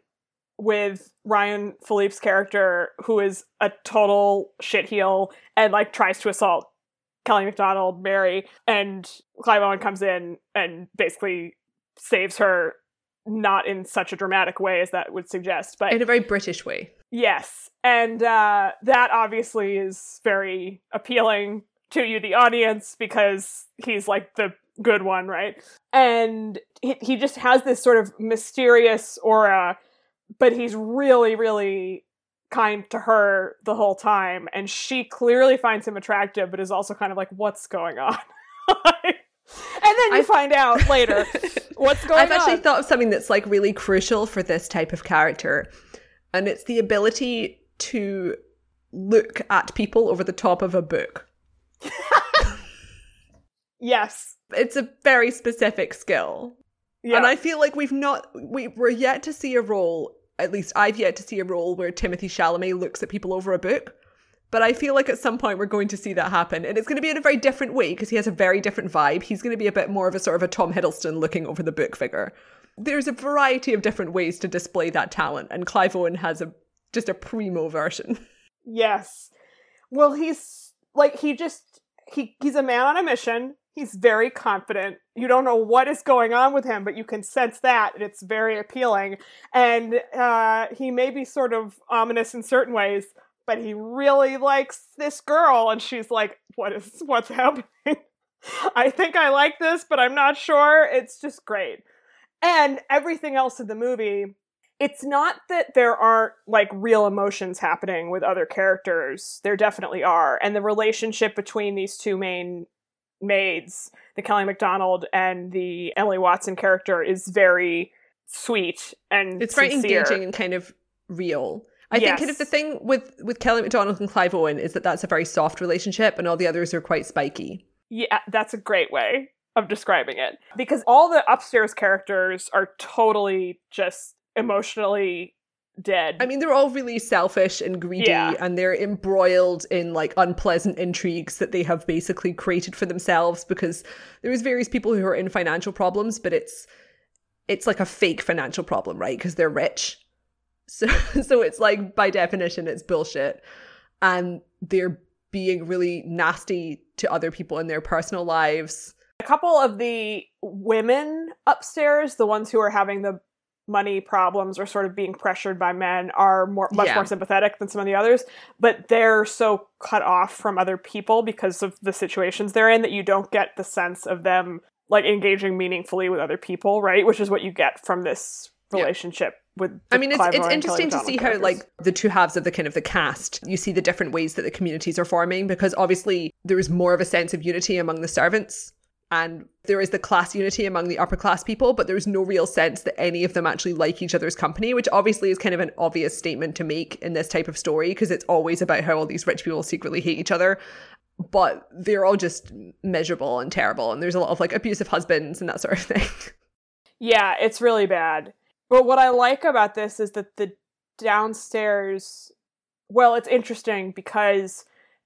with Ryan Phillippe's character, who is a total shitheel and like tries to assault Kelly Macdonald, Mary, and Clive Owen comes in and basically saves her not in such a dramatic way as that would suggest, but in a very British way. Yes. And uh, that obviously is very appealing to you, the audience, because he's like the good one, right? And he, he just has this sort of mysterious aura, but he's really, really kind to her the whole time and she clearly finds him attractive but is also kind of like what's going on and then you I, find out later what's going I've on. I've actually thought of something that's like really crucial for this type of character and it's the ability to look at people over the top of a book. yes. It's a very specific skill. Yeah. And I feel like we've not we we're yet to see a role at least I've yet to see a role where Timothée Chalamet looks at people over a book. But I feel like at some point we're going to see that happen. And it's going to be in a very different way because he has a very different vibe. He's going to be a bit more of a sort of a Tom Hiddleston looking over the book figure. There's a variety of different ways to display that talent. And Clive Owen has a just a primo version. Yes. Well, he's like, he just, he he's a man on a mission He's very confident. You don't know what is going on with him, but you can sense that, and it's very appealing. And uh, he may be sort of ominous in certain ways, but he really likes this girl, and she's like, "What is what's happening?" I think I like this, but I'm not sure. It's just great. And everything else in the movie, it's not that there aren't like real emotions happening with other characters. There definitely are. And the relationship between these two main maids, the Kelly Macdonald and the Emily Watson character, is very sweet and it's very engaging and kind of real. I Yes. think kind of the thing with with Kelly Macdonald and Clive Owen is that that's a very soft relationship, and all the others are quite spiky. Yeah, that's a great way of describing it. Because all the upstairs characters are totally just emotionally dead. I mean, they're all really selfish and greedy, Yeah. and they're embroiled in like unpleasant intrigues that they have basically created for themselves because there's various people who are in financial problems, but it's it's like a fake financial problem, right? Because they're rich. So so it's like by definition it's bullshit. And they're being really nasty to other people in their personal lives. a couple of the women upstairs, the ones who are having the money problems or sort of being pressured by men are more much Yeah. more sympathetic than some of the others, but they're so cut off from other people because of the situations they're in that you don't get the sense of them like engaging meaningfully with other people, right? Which is what you get from this Yeah. relationship with I mean, it's, Clive it's interesting to see how, like, the two halves of the kind of the cast, you see the different ways that the communities are forming because obviously there is more of a sense of unity among the servants and there is the class unity among the upper class people, but there's no real sense that any of them actually like each other's company, which obviously is kind of an obvious statement to make in this type of story because it's always about how all these rich people secretly hate each other. But they're all just miserable and terrible, and there's a lot of like abusive husbands and that sort of thing. Yeah, it's really bad. But what I like about this is that the downstairs, well, it's interesting because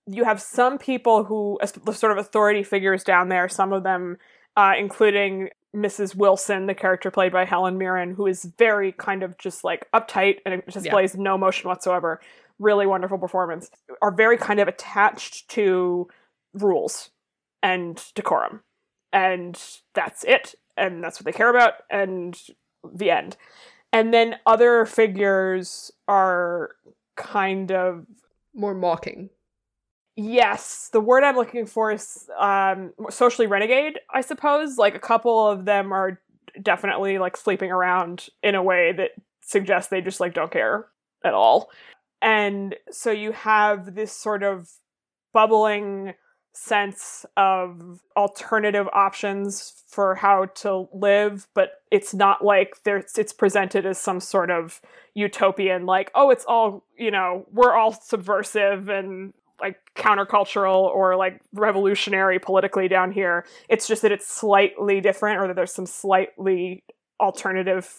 you have some people who, the sort of authority figures down there, some of them, uh, including Mrs. Wilson, the character played by Helen Mirren, who is very kind of just like uptight and displays no emotion whatsoever. Really wonderful performance. Are very kind of attached to rules and decorum. And that's it. And that's what they care about. And the end. And then other figures are kind of More mocking. Yes, the word I'm looking for is um socially renegade, I suppose. Like a couple of them are definitely like sleeping around in a way that suggests they just like don't care at all. And so you have this sort of bubbling sense of alternative options for how to live, but it's not like there's it's presented as some sort of utopian like, oh, it's all, you know, we're all subversive and like countercultural or like revolutionary politically down here. It's just that it's slightly different or that there's some slightly alternative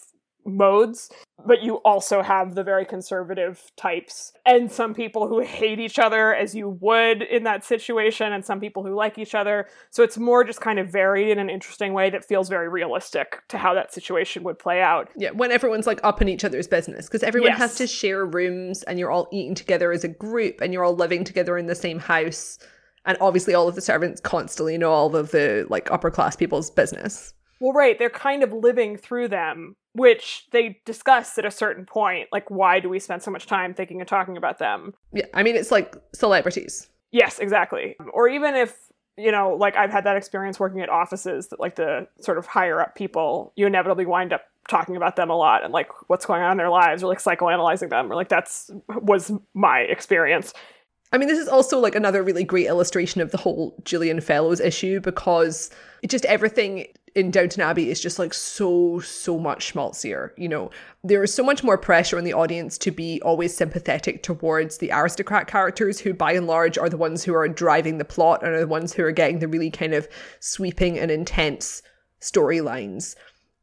modes, but you also have the very conservative types and some people who hate each other as you would in that situation and some people who like each other. So it's more just kind of varied in an interesting way that feels very realistic to how that situation would play out. Yeah, when everyone's like up in each other's business because everyone has to share rooms and you're all eating together as a group and you're all living together in the same house. And obviously, all of the servants constantly know all of the like upper class people's business. Well, right, they're kind of living through them, which they discuss at a certain point. Like, why do we spend so much time thinking and talking about them? Yeah, I mean, it's like celebrities. Yes, exactly. Or even if, you know, like I've had that experience working at offices that, like, the sort of higher up people, you inevitably wind up talking about them a lot and, like, what's going on in their lives or, like, psychoanalyzing them or, like, that's was my experience. I mean, this is also like another really great illustration of the whole Julian Fellowes issue because it just everything in Downton Abbey is just like so, so much schmaltzier. You know, there is so much more pressure on the audience to be always sympathetic towards the aristocrat characters who, by and large, are the ones who are driving the plot and are the ones who are getting the really kind of sweeping and intense storylines.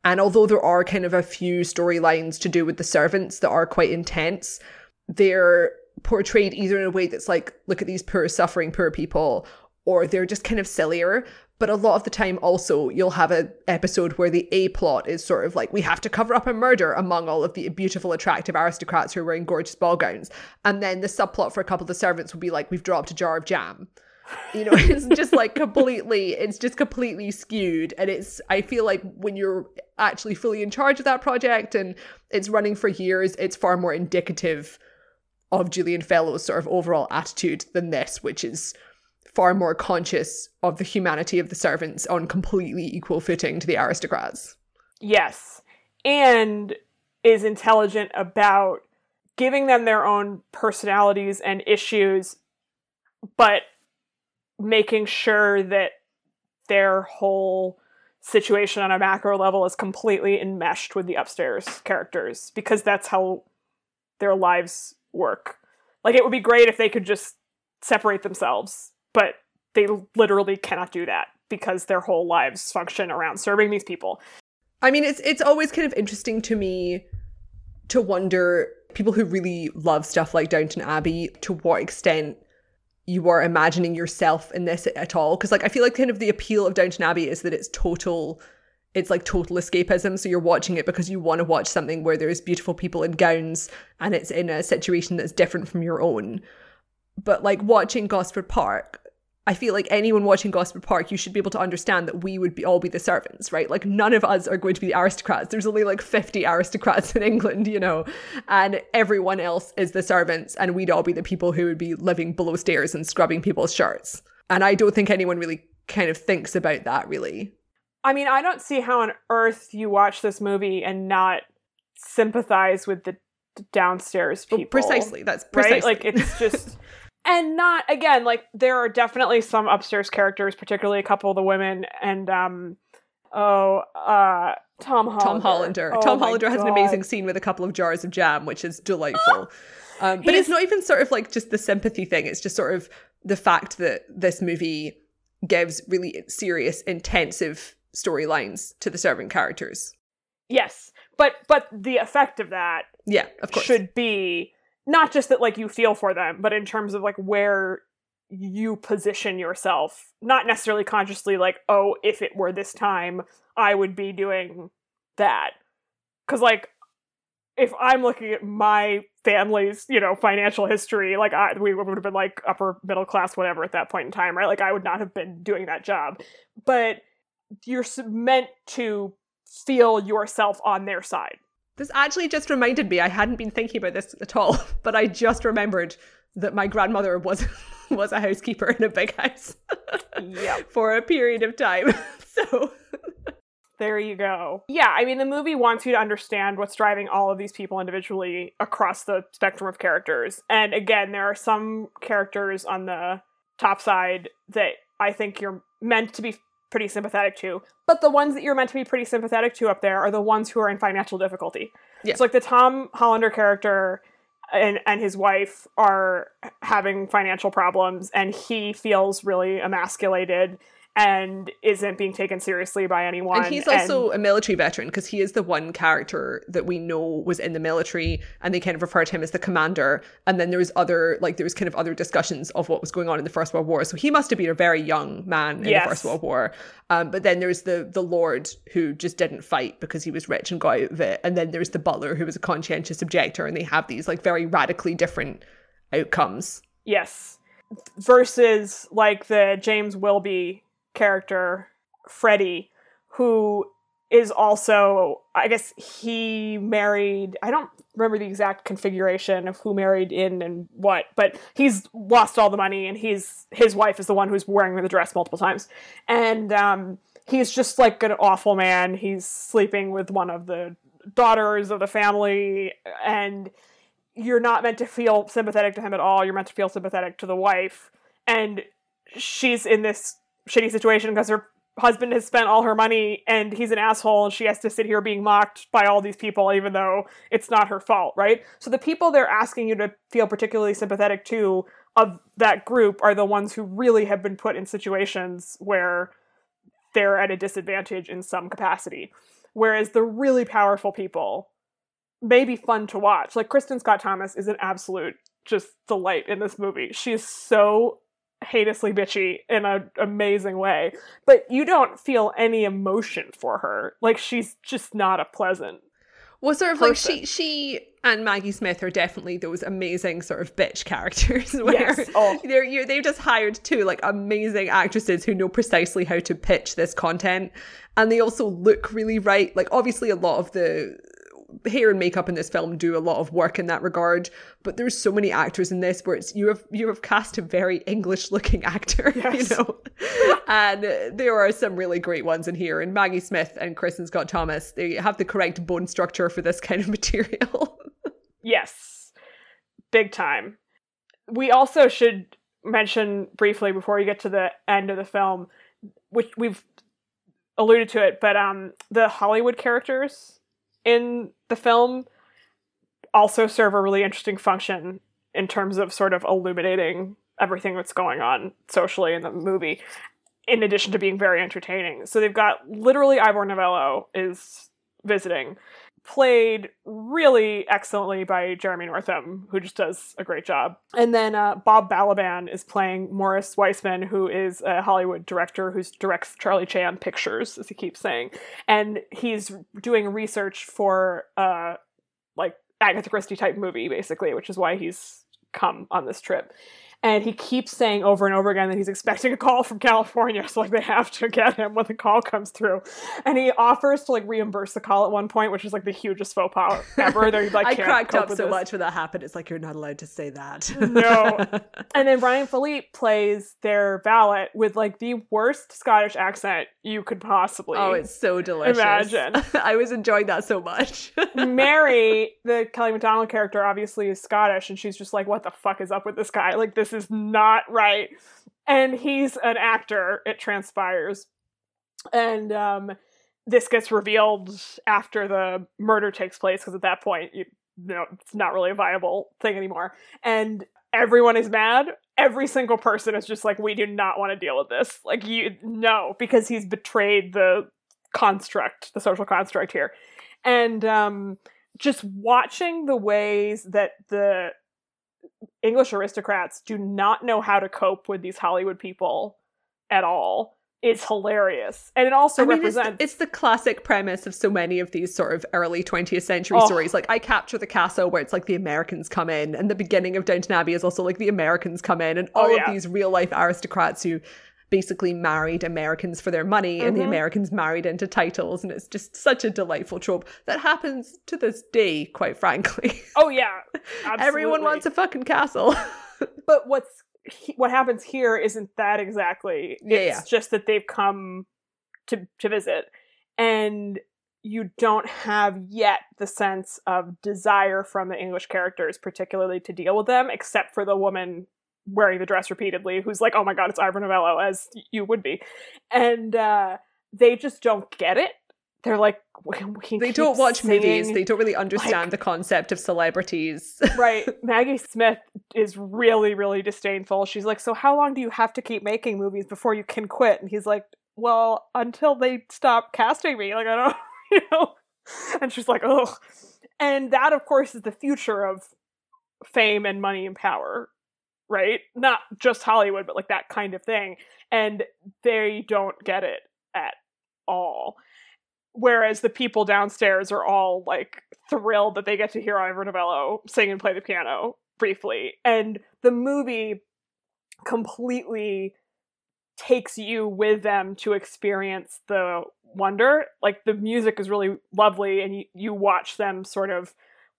And although there are kind of a few storylines to do with the servants that are quite intense, they're portrayed either in a way that's like, look at these poor, suffering, poor people, or they're just kind of sillier. But a lot of the time, also, you'll have an episode where the A plot is sort of like, we have to cover up a murder among all of the beautiful, attractive aristocrats who are wearing gorgeous ball gowns. And then the subplot for a couple of the servants will be like, we've dropped a jar of jam. You know, it's just like completely, it's just completely skewed. And it's, I feel like when you're actually fully in charge of that project and it's running for years, it's far more indicative of Julian Fellowes' sort of overall attitude than this, which is far more conscious of the humanity of the servants on completely equal footing to the aristocrats. Yes. And is intelligent about giving them their own personalities and issues, but making sure that their whole situation on a macro level is completely enmeshed with the upstairs characters because that's how their lives work. Like it would be great if they could just separate themselves, but they literally cannot do that because their whole lives function around serving these people. I mean, it's it's always kind of interesting to me to wonder people who really love stuff like Downton Abbey to what extent you are imagining yourself in this at all. Because like I feel like kind of the appeal of Downton Abbey is that it's total it's like total escapism. So you're watching it because you want to watch something where there's beautiful people in gowns and it's in a situation that's different from your own. But like watching Gosford Park I feel like anyone watching Gosford Park, you should be able to understand that we would be all be the servants, right? Like none of us are going to be the aristocrats. There's only like 50 aristocrats in England, you know, and everyone else is the servants, and we'd all be the people who would be living below stairs and scrubbing people's shirts. And I don't think anyone really kind of thinks about that, really. I mean, I don't see how on earth you watch this movie and not sympathize with the downstairs people. Well, precisely. That's precisely. Right? Like it's just and not again like there are definitely some upstairs characters particularly a couple of the women and um oh uh tom hollander tom hollander. Oh tom hollander has an amazing scene with a couple of jars of jam which is delightful. Um, but He's... it's not even sort of like just the sympathy thing. It's just sort of the fact that this movie gives really serious intensive storylines to the servant characters. Yes but but the effect of that yeah of course. should be not just that like you feel for them, but in terms of like where you position yourself, not necessarily consciously like, oh, if it were this time, I would be doing that. Cuz like if I'm looking at my family's, you know, financial history, like I, we would have been like upper middle class, whatever at that point in time, right? Like I would not have been doing that job. But you're meant to feel yourself on their side. This actually just reminded me, I hadn't been thinking about this at all, but I just remembered that my grandmother was was a housekeeper in a big house. yeah. For a period of time. So there you go. Yeah, I mean the movie wants you to understand what's driving all of these people individually across the spectrum of characters. And again, there are some characters on the top side that I think you're meant to be pretty sympathetic to. But the ones that you're meant to be pretty sympathetic to up there are the ones who are in financial difficulty. Yeah. So like the Tom Hollander character and and his wife are having financial problems and he feels really emasculated and isn't being taken seriously by anyone. And he's also and, a military veteran because he is the one character that we know was in the military and they kind of refer to him as the commander. And then there was other, like, there was kind of other discussions of what was going on in the First World War. So he must have been a very young man in yes. the First World War. Um, but then there's the, the Lord who just didn't fight because he was rich and got out of it. And then there's the butler who was a conscientious objector. And they have these, like, very radically different outcomes. Yes. Versus, like, the James Wilby character, Freddie, who is also, I guess he married, I don't remember the exact configuration of who married in and what, but he's lost all the money and he's, his wife is the one who's wearing the dress multiple times. And, um, he's just like an awful man. He's sleeping with one of the daughters of the family and you're not meant to feel sympathetic to him at all. You're meant to feel sympathetic to the wife. And she's in this shitty situation because her husband has spent all her money and he's an asshole and she has to sit here being mocked by all these people even though it's not her fault, right? So the people they're asking you to feel particularly sympathetic to of that group are the ones who really have been put in situations where they're at a disadvantage in some capacity. Whereas the really powerful people may be fun to watch. Like kristin Scott Thomas is an absolute just delight in this movie. She is so heinously bitchy in an amazing way, but you don't feel any emotion for her. Like she's just not a pleasant. Well, sort of person. like she she and Maggie Smith are definitely those amazing sort of bitch characters where yes. oh. they're you they've just hired two like amazing actresses who know precisely how to pitch this content and they also look really right. Like obviously a lot of the hair and makeup in this film do a lot of work in that regard but there's so many actors in this where it's you have you have cast a very english looking actor yes. you know? And there are some really great ones in here and maggie smith and kristin scott thomas they have the correct bone structure for this kind of material. Yes. Big time. We also should mention briefly before we get to the end of the film which we've alluded to it but um the hollywood characters in the film also serve a really interesting function in terms of sort of illuminating everything that's going on socially in the movie in addition to being very entertaining. So they've got literally ivor novello is visiting played really excellently by jeremy northam who just does a great job. And then uh, bob balaban is playing morris weissman who is a hollywood director who directs charlie chan pictures as he keeps saying. And he's doing research for uh, like Agatha Christie type movie, basically, which is why he's come on this trip and he keeps saying over and over again that he's expecting a call from California, so like they have to get him when the call comes through. And he offers to like reimburse the call at one point, which is like the hugest faux pas ever. They're like, I cracked up so this. much when that happened. It's like you're not allowed to say that. no. And then Ryan Phillippe plays their valet with like the worst Scottish accent you could possibly. Oh, it's so delicious. Imagine. I was enjoying that so much. Mary, the Kelly Macdonald character, obviously is Scottish, and she's just like, "What the fuck is up with this guy? Like this is not right. And he's an actor, it transpires. And um, this gets revealed after the murder takes place, because at that point, you, you know, it's not really a viable thing anymore. And everyone is mad. Every single person is just like, we do not want to deal with this. Like, you, no, because he's betrayed the construct, the social construct here. And um, just watching the ways that the English aristocrats do not know how to cope with these Hollywood people at all. It's hilarious. And it also I mean, represents. It's the, it's the, classic premise of so many of these sort of early 20th century oh. stories. Like, I capture the castle where it's like the Americans come in, and the beginning of Downton Abbey is also like the Americans come in, and oh, all oh, yeah. of these real life aristocrats who basically married Americans for their money mm-hmm. and the mm-hmm. Americans married into titles. And it's just such a delightful trope that happens to this day, quite frankly. Oh, yeah. Everyone wants a fucking castle. but what's what happens here isn't that exactly. Yeah, it's yeah. just that they've come to to visit. And you don't have yet the sense of desire from the English characters, particularly to deal with them, except for the woman wearing the dress repeatedly who's like, oh my god, it's Ivor Novello, as you would be. And uh, they just don't get it. They're like, they don't watch saying, movies. They don't really understand like, the concept of celebrities. right. Maggie Smith is really, really disdainful. She's like, so how long do you have to keep making movies before you can quit? And he's like, well, until they stop casting me. Like, I don't, you know. And she's like, oh. And that, of course, is the future of fame and money and power right? Not just Hollywood, but like that kind of thing. And they don't get it at all. Whereas the people downstairs are all like thrilled that they get to hear Ivor Novello sing and play the piano briefly. And the movie completely takes you with them to experience the wonder. Like the music is really lovely, and you, you watch them sort of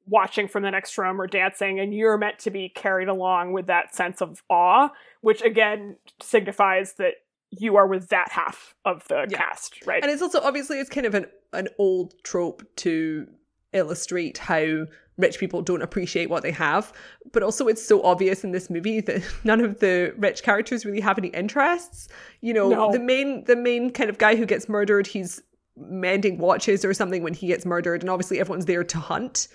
watching from the next room or dancing and you're meant to be carried along with that sense of awe which again signifies that you are with that half of the yeah. cast right and it's also obviously it's kind of an an old trope to illustrate how rich people don't appreciate what they have but also it's so obvious in this movie that none of the rich characters really have any interests you know no. the main the main kind of guy who gets murdered he's mending watches or something when he gets murdered and obviously everyone's there to hunt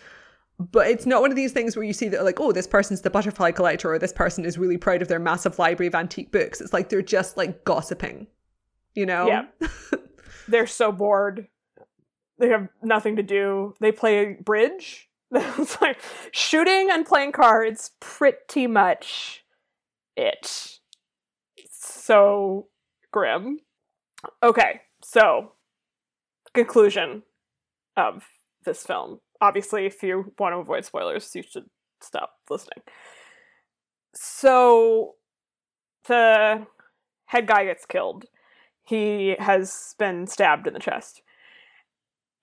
but it's not one of these things where you see that like oh this person's the butterfly collector or this person is really proud of their massive library of antique books. It's like they're just like gossiping you know? Yeah. They're so bored. They have nothing to do. They play bridge. It's like shooting and playing cards pretty much it. So grim. Okay so conclusion of this film obviously, if you want to avoid spoilers, you should stop listening. So the head guy gets killed. He has been stabbed in the chest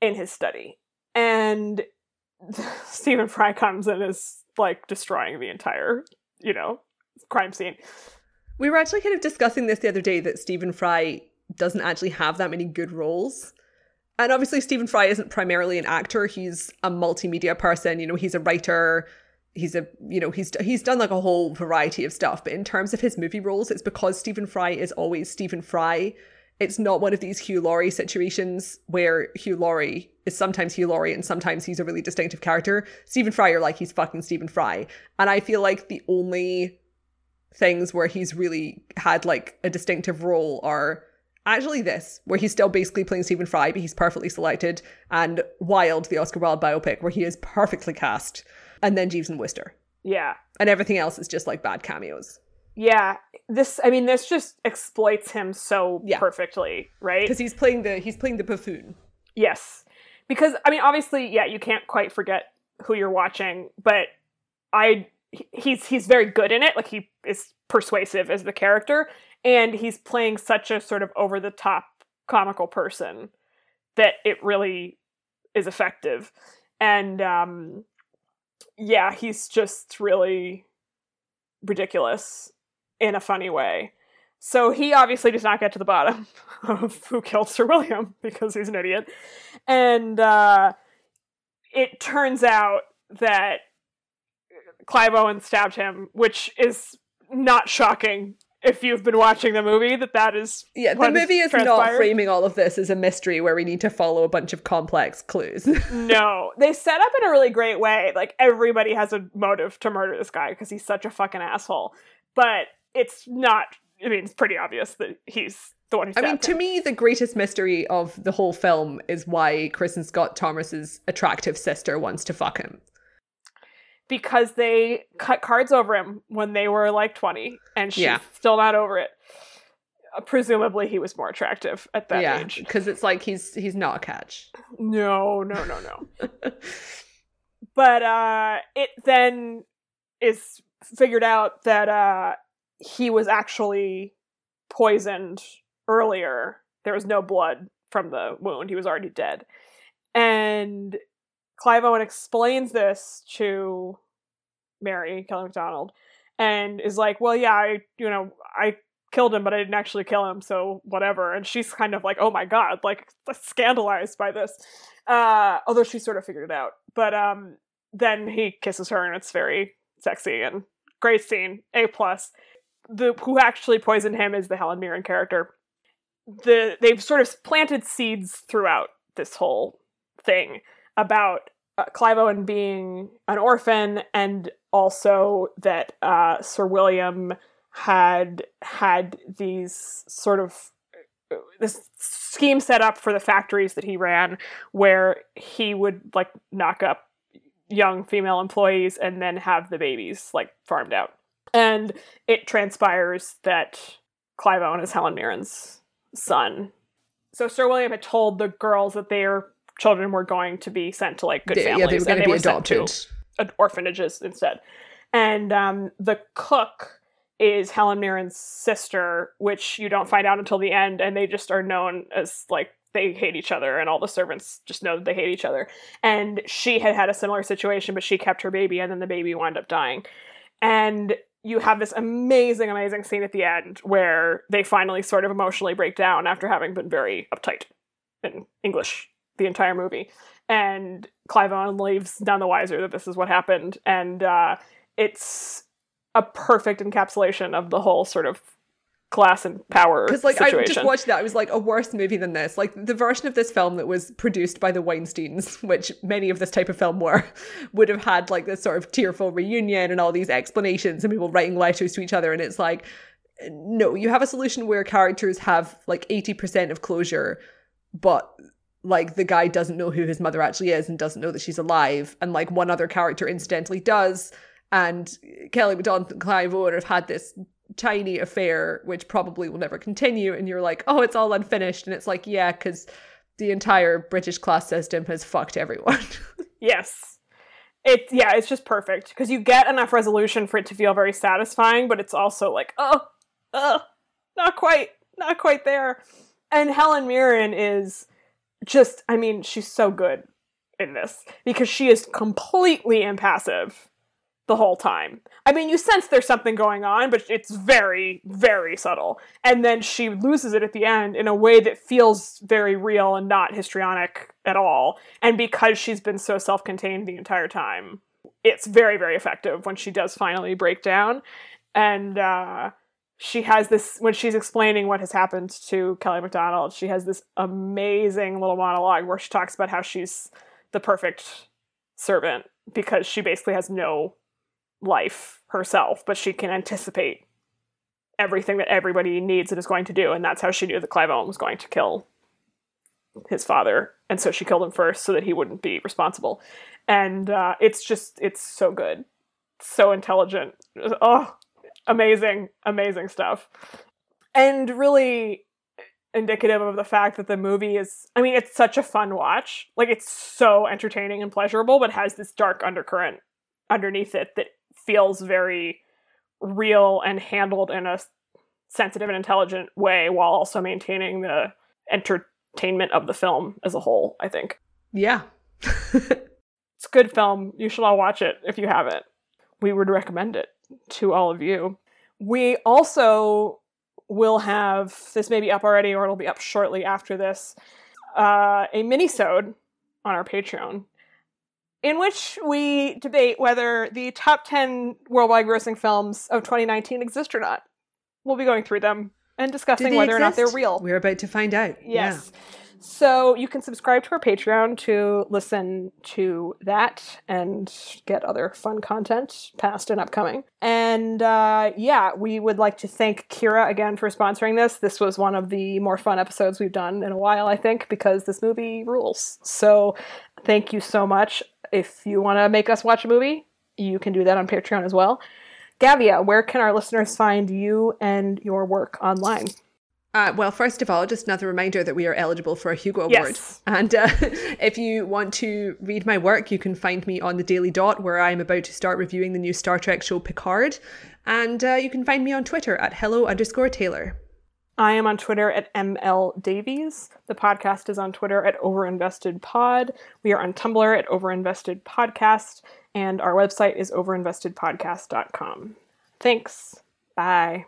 in his study. And Stephen Fry comes and is like destroying the entire, you know, crime scene. We were actually kind of discussing this the other day that Stephen Fry doesn't actually have that many good roles. And obviously, Stephen Fry isn't primarily an actor. He's a multimedia person. You know, he's a writer. He's a, you know, he's he's done like a whole variety of stuff. But in terms of his movie roles, it's because Stephen Fry is always Stephen Fry. It's not one of these Hugh Laurie situations where Hugh Laurie is sometimes Hugh Laurie and sometimes he's a really distinctive character. Stephen Fry, you're like he's fucking Stephen Fry. And I feel like the only things where he's really had like a distinctive role are actually this, where he's still basically playing Stephen Fry, but he's perfectly selected, and Wilde, the Oscar Wilde biopic, where he is perfectly cast, and then Jeeves and Wooster. Yeah. And everything else is just like bad cameos. Yeah. This I mean this just exploits him so Yeah. perfectly, right? Because he's playing the he's playing the buffoon. Yes. Because I mean obviously, yeah, you can't quite forget who you're watching, but I he's he's very good in it. Like he is persuasive as the character and he's playing such a sort of over the top comical person that it really is effective. And um yeah, he's just really ridiculous in a funny way. So he obviously does not get to the bottom of who killed Sir William because he's an idiot. And uh, it turns out that Clive Owen stabbed him, which is not shocking if you've been watching the movie that that is Yeah, the movie is not framing all of this as a mystery where we need to follow a bunch of complex clues. no. They set up in a really great way. Like everybody has a motive to murder this guy because he's such a fucking asshole. But it's not i mean it's pretty obvious that he's the one I mean, stabbed to me, the greatest mystery of the whole film is why Kristin Scott Thomas's attractive sister wants to fuck him. Because they cut cards over him when they were like 20 and she's Yeah. still not over it. Presumably he was more attractive at that yeah, age. because it's like he's he's not a catch. no no no no. But uh it then is figured out that uh he was actually poisoned earlier. There was no blood from the wound. He was already dead. And clive owen explains this to mary kelly Macdonald and is like well yeah i you know i killed him but i didn't actually kill him so whatever. And she's kind of like oh my god like scandalized by this. Uh although she sort of figured it out. But um then he kisses her and it's very sexy and great scene a plus. The who actually poisoned him is the helen mirren character. The they've sort of planted seeds throughout this whole thing about uh, clive owen being an orphan and also that uh sir william had had these sort of this scheme set up for the factories that he ran where he would like knock up young female employees and then have the babies like farmed out. And it transpires that Clive Owen is Helen Mirren's son. So Sir William had told the girls that their children were going to be sent to like good They- families. yeah, they were going and to be sent to adopted. orphanages instead. And um, the cook is Helen Mirren's sister, which you don't find out until the end, and they just are known as like they hate each other, and all the servants just know that they hate each other. And she had had a similar situation, but she kept her baby, and then the baby wound up dying. And you have this amazing, amazing scene at the end where they finally sort of emotionally break down after having been very uptight in English the entire movie. And Clive Owen leaves none the wiser that this is what happened. And uh, it's a perfect encapsulation of the whole sort of class and power Because like situation. I just watched that, it was like a worse movie than this. Like the version of this film that was produced by the Weinsteins, which many of this type of film were, would have had like this sort of tearful reunion and all these explanations and people writing letters to each other. And it's like, no, you have a solution where characters have like eighty percent of closure, but like the guy doesn't know who his mother actually is and doesn't know that she's alive, and like one other character incidentally does. And Kelly Macdonald and Clive Owen have had this tiny affair, which probably will never continue. And you're like, oh, it's all unfinished. And it's like, yeah, because the entire British class system has fucked everyone. yes. It yeah, it's just perfect because you get enough resolution for it to feel very satisfying, but it's also like, oh, oh, not quite, not quite there. And Helen Mirren is just, I mean, she's so good in this because she is completely impassive the whole time. I mean, you sense there's something going on, but it's very, very subtle. And then she loses it at the end in a way that feels very real and not histrionic at all. And because she's been so self contained the entire time, it's very, very effective when she does finally break down. And uh, she has this, when she's explaining what has happened to Kelly Macdonald, she has this amazing little monologue where she talks about how she's the perfect servant because she basically has no life herself, but she can anticipate everything that everybody needs and is going to do, and that's how she knew that Clive Owen was going to kill his father, and so she killed him first so that he wouldn't be responsible. And uh, it's just it's so good, so intelligent. Oh, amazing, amazing stuff, and really indicative of the fact that the movie is I mean it's such a fun watch. Like it's so entertaining and pleasurable but has this dark undercurrent underneath it that feels very real and handled in a sensitive and intelligent way while also maintaining the entertainment of the film as a whole, I think. Yeah. it's a good film. You should all watch it if you haven't. We would recommend it to all of you. We also will have this may be up already or it'll be up shortly after this uh, a mini-sode on our Patreon in which we debate whether the top 10 worldwide grossing films of 2019 exist or not. We'll be going through them and discussing whether exist? or not they're real. We're about to find out. Yes. Yeah. So you can subscribe to our Patreon to listen to that and get other fun content, past and upcoming. And uh, yeah, we would like to thank Kira again for sponsoring this. This was one of the more fun episodes we've done in a while, I think, because this movie rules. So thank you so much. If you want to make us watch a movie, you can do that on Patreon as well. Gavia, where can our listeners find you and your work online? Uh, well, first of all, just another reminder that we are eligible for a Hugo Award. Yes. And uh, if you want to read my work, you can find me on the Daily Dot, where I'm about to start reviewing the new Star Trek show Picard. And uh, you can find me on Twitter at hello underscore tailor. I am on Twitter at ML Davies. The podcast is on Twitter at OverinvestedPod. We are on Tumblr at OverinvestedPodcast. And our website is overinvestedpodcast.com. Thanks. Bye.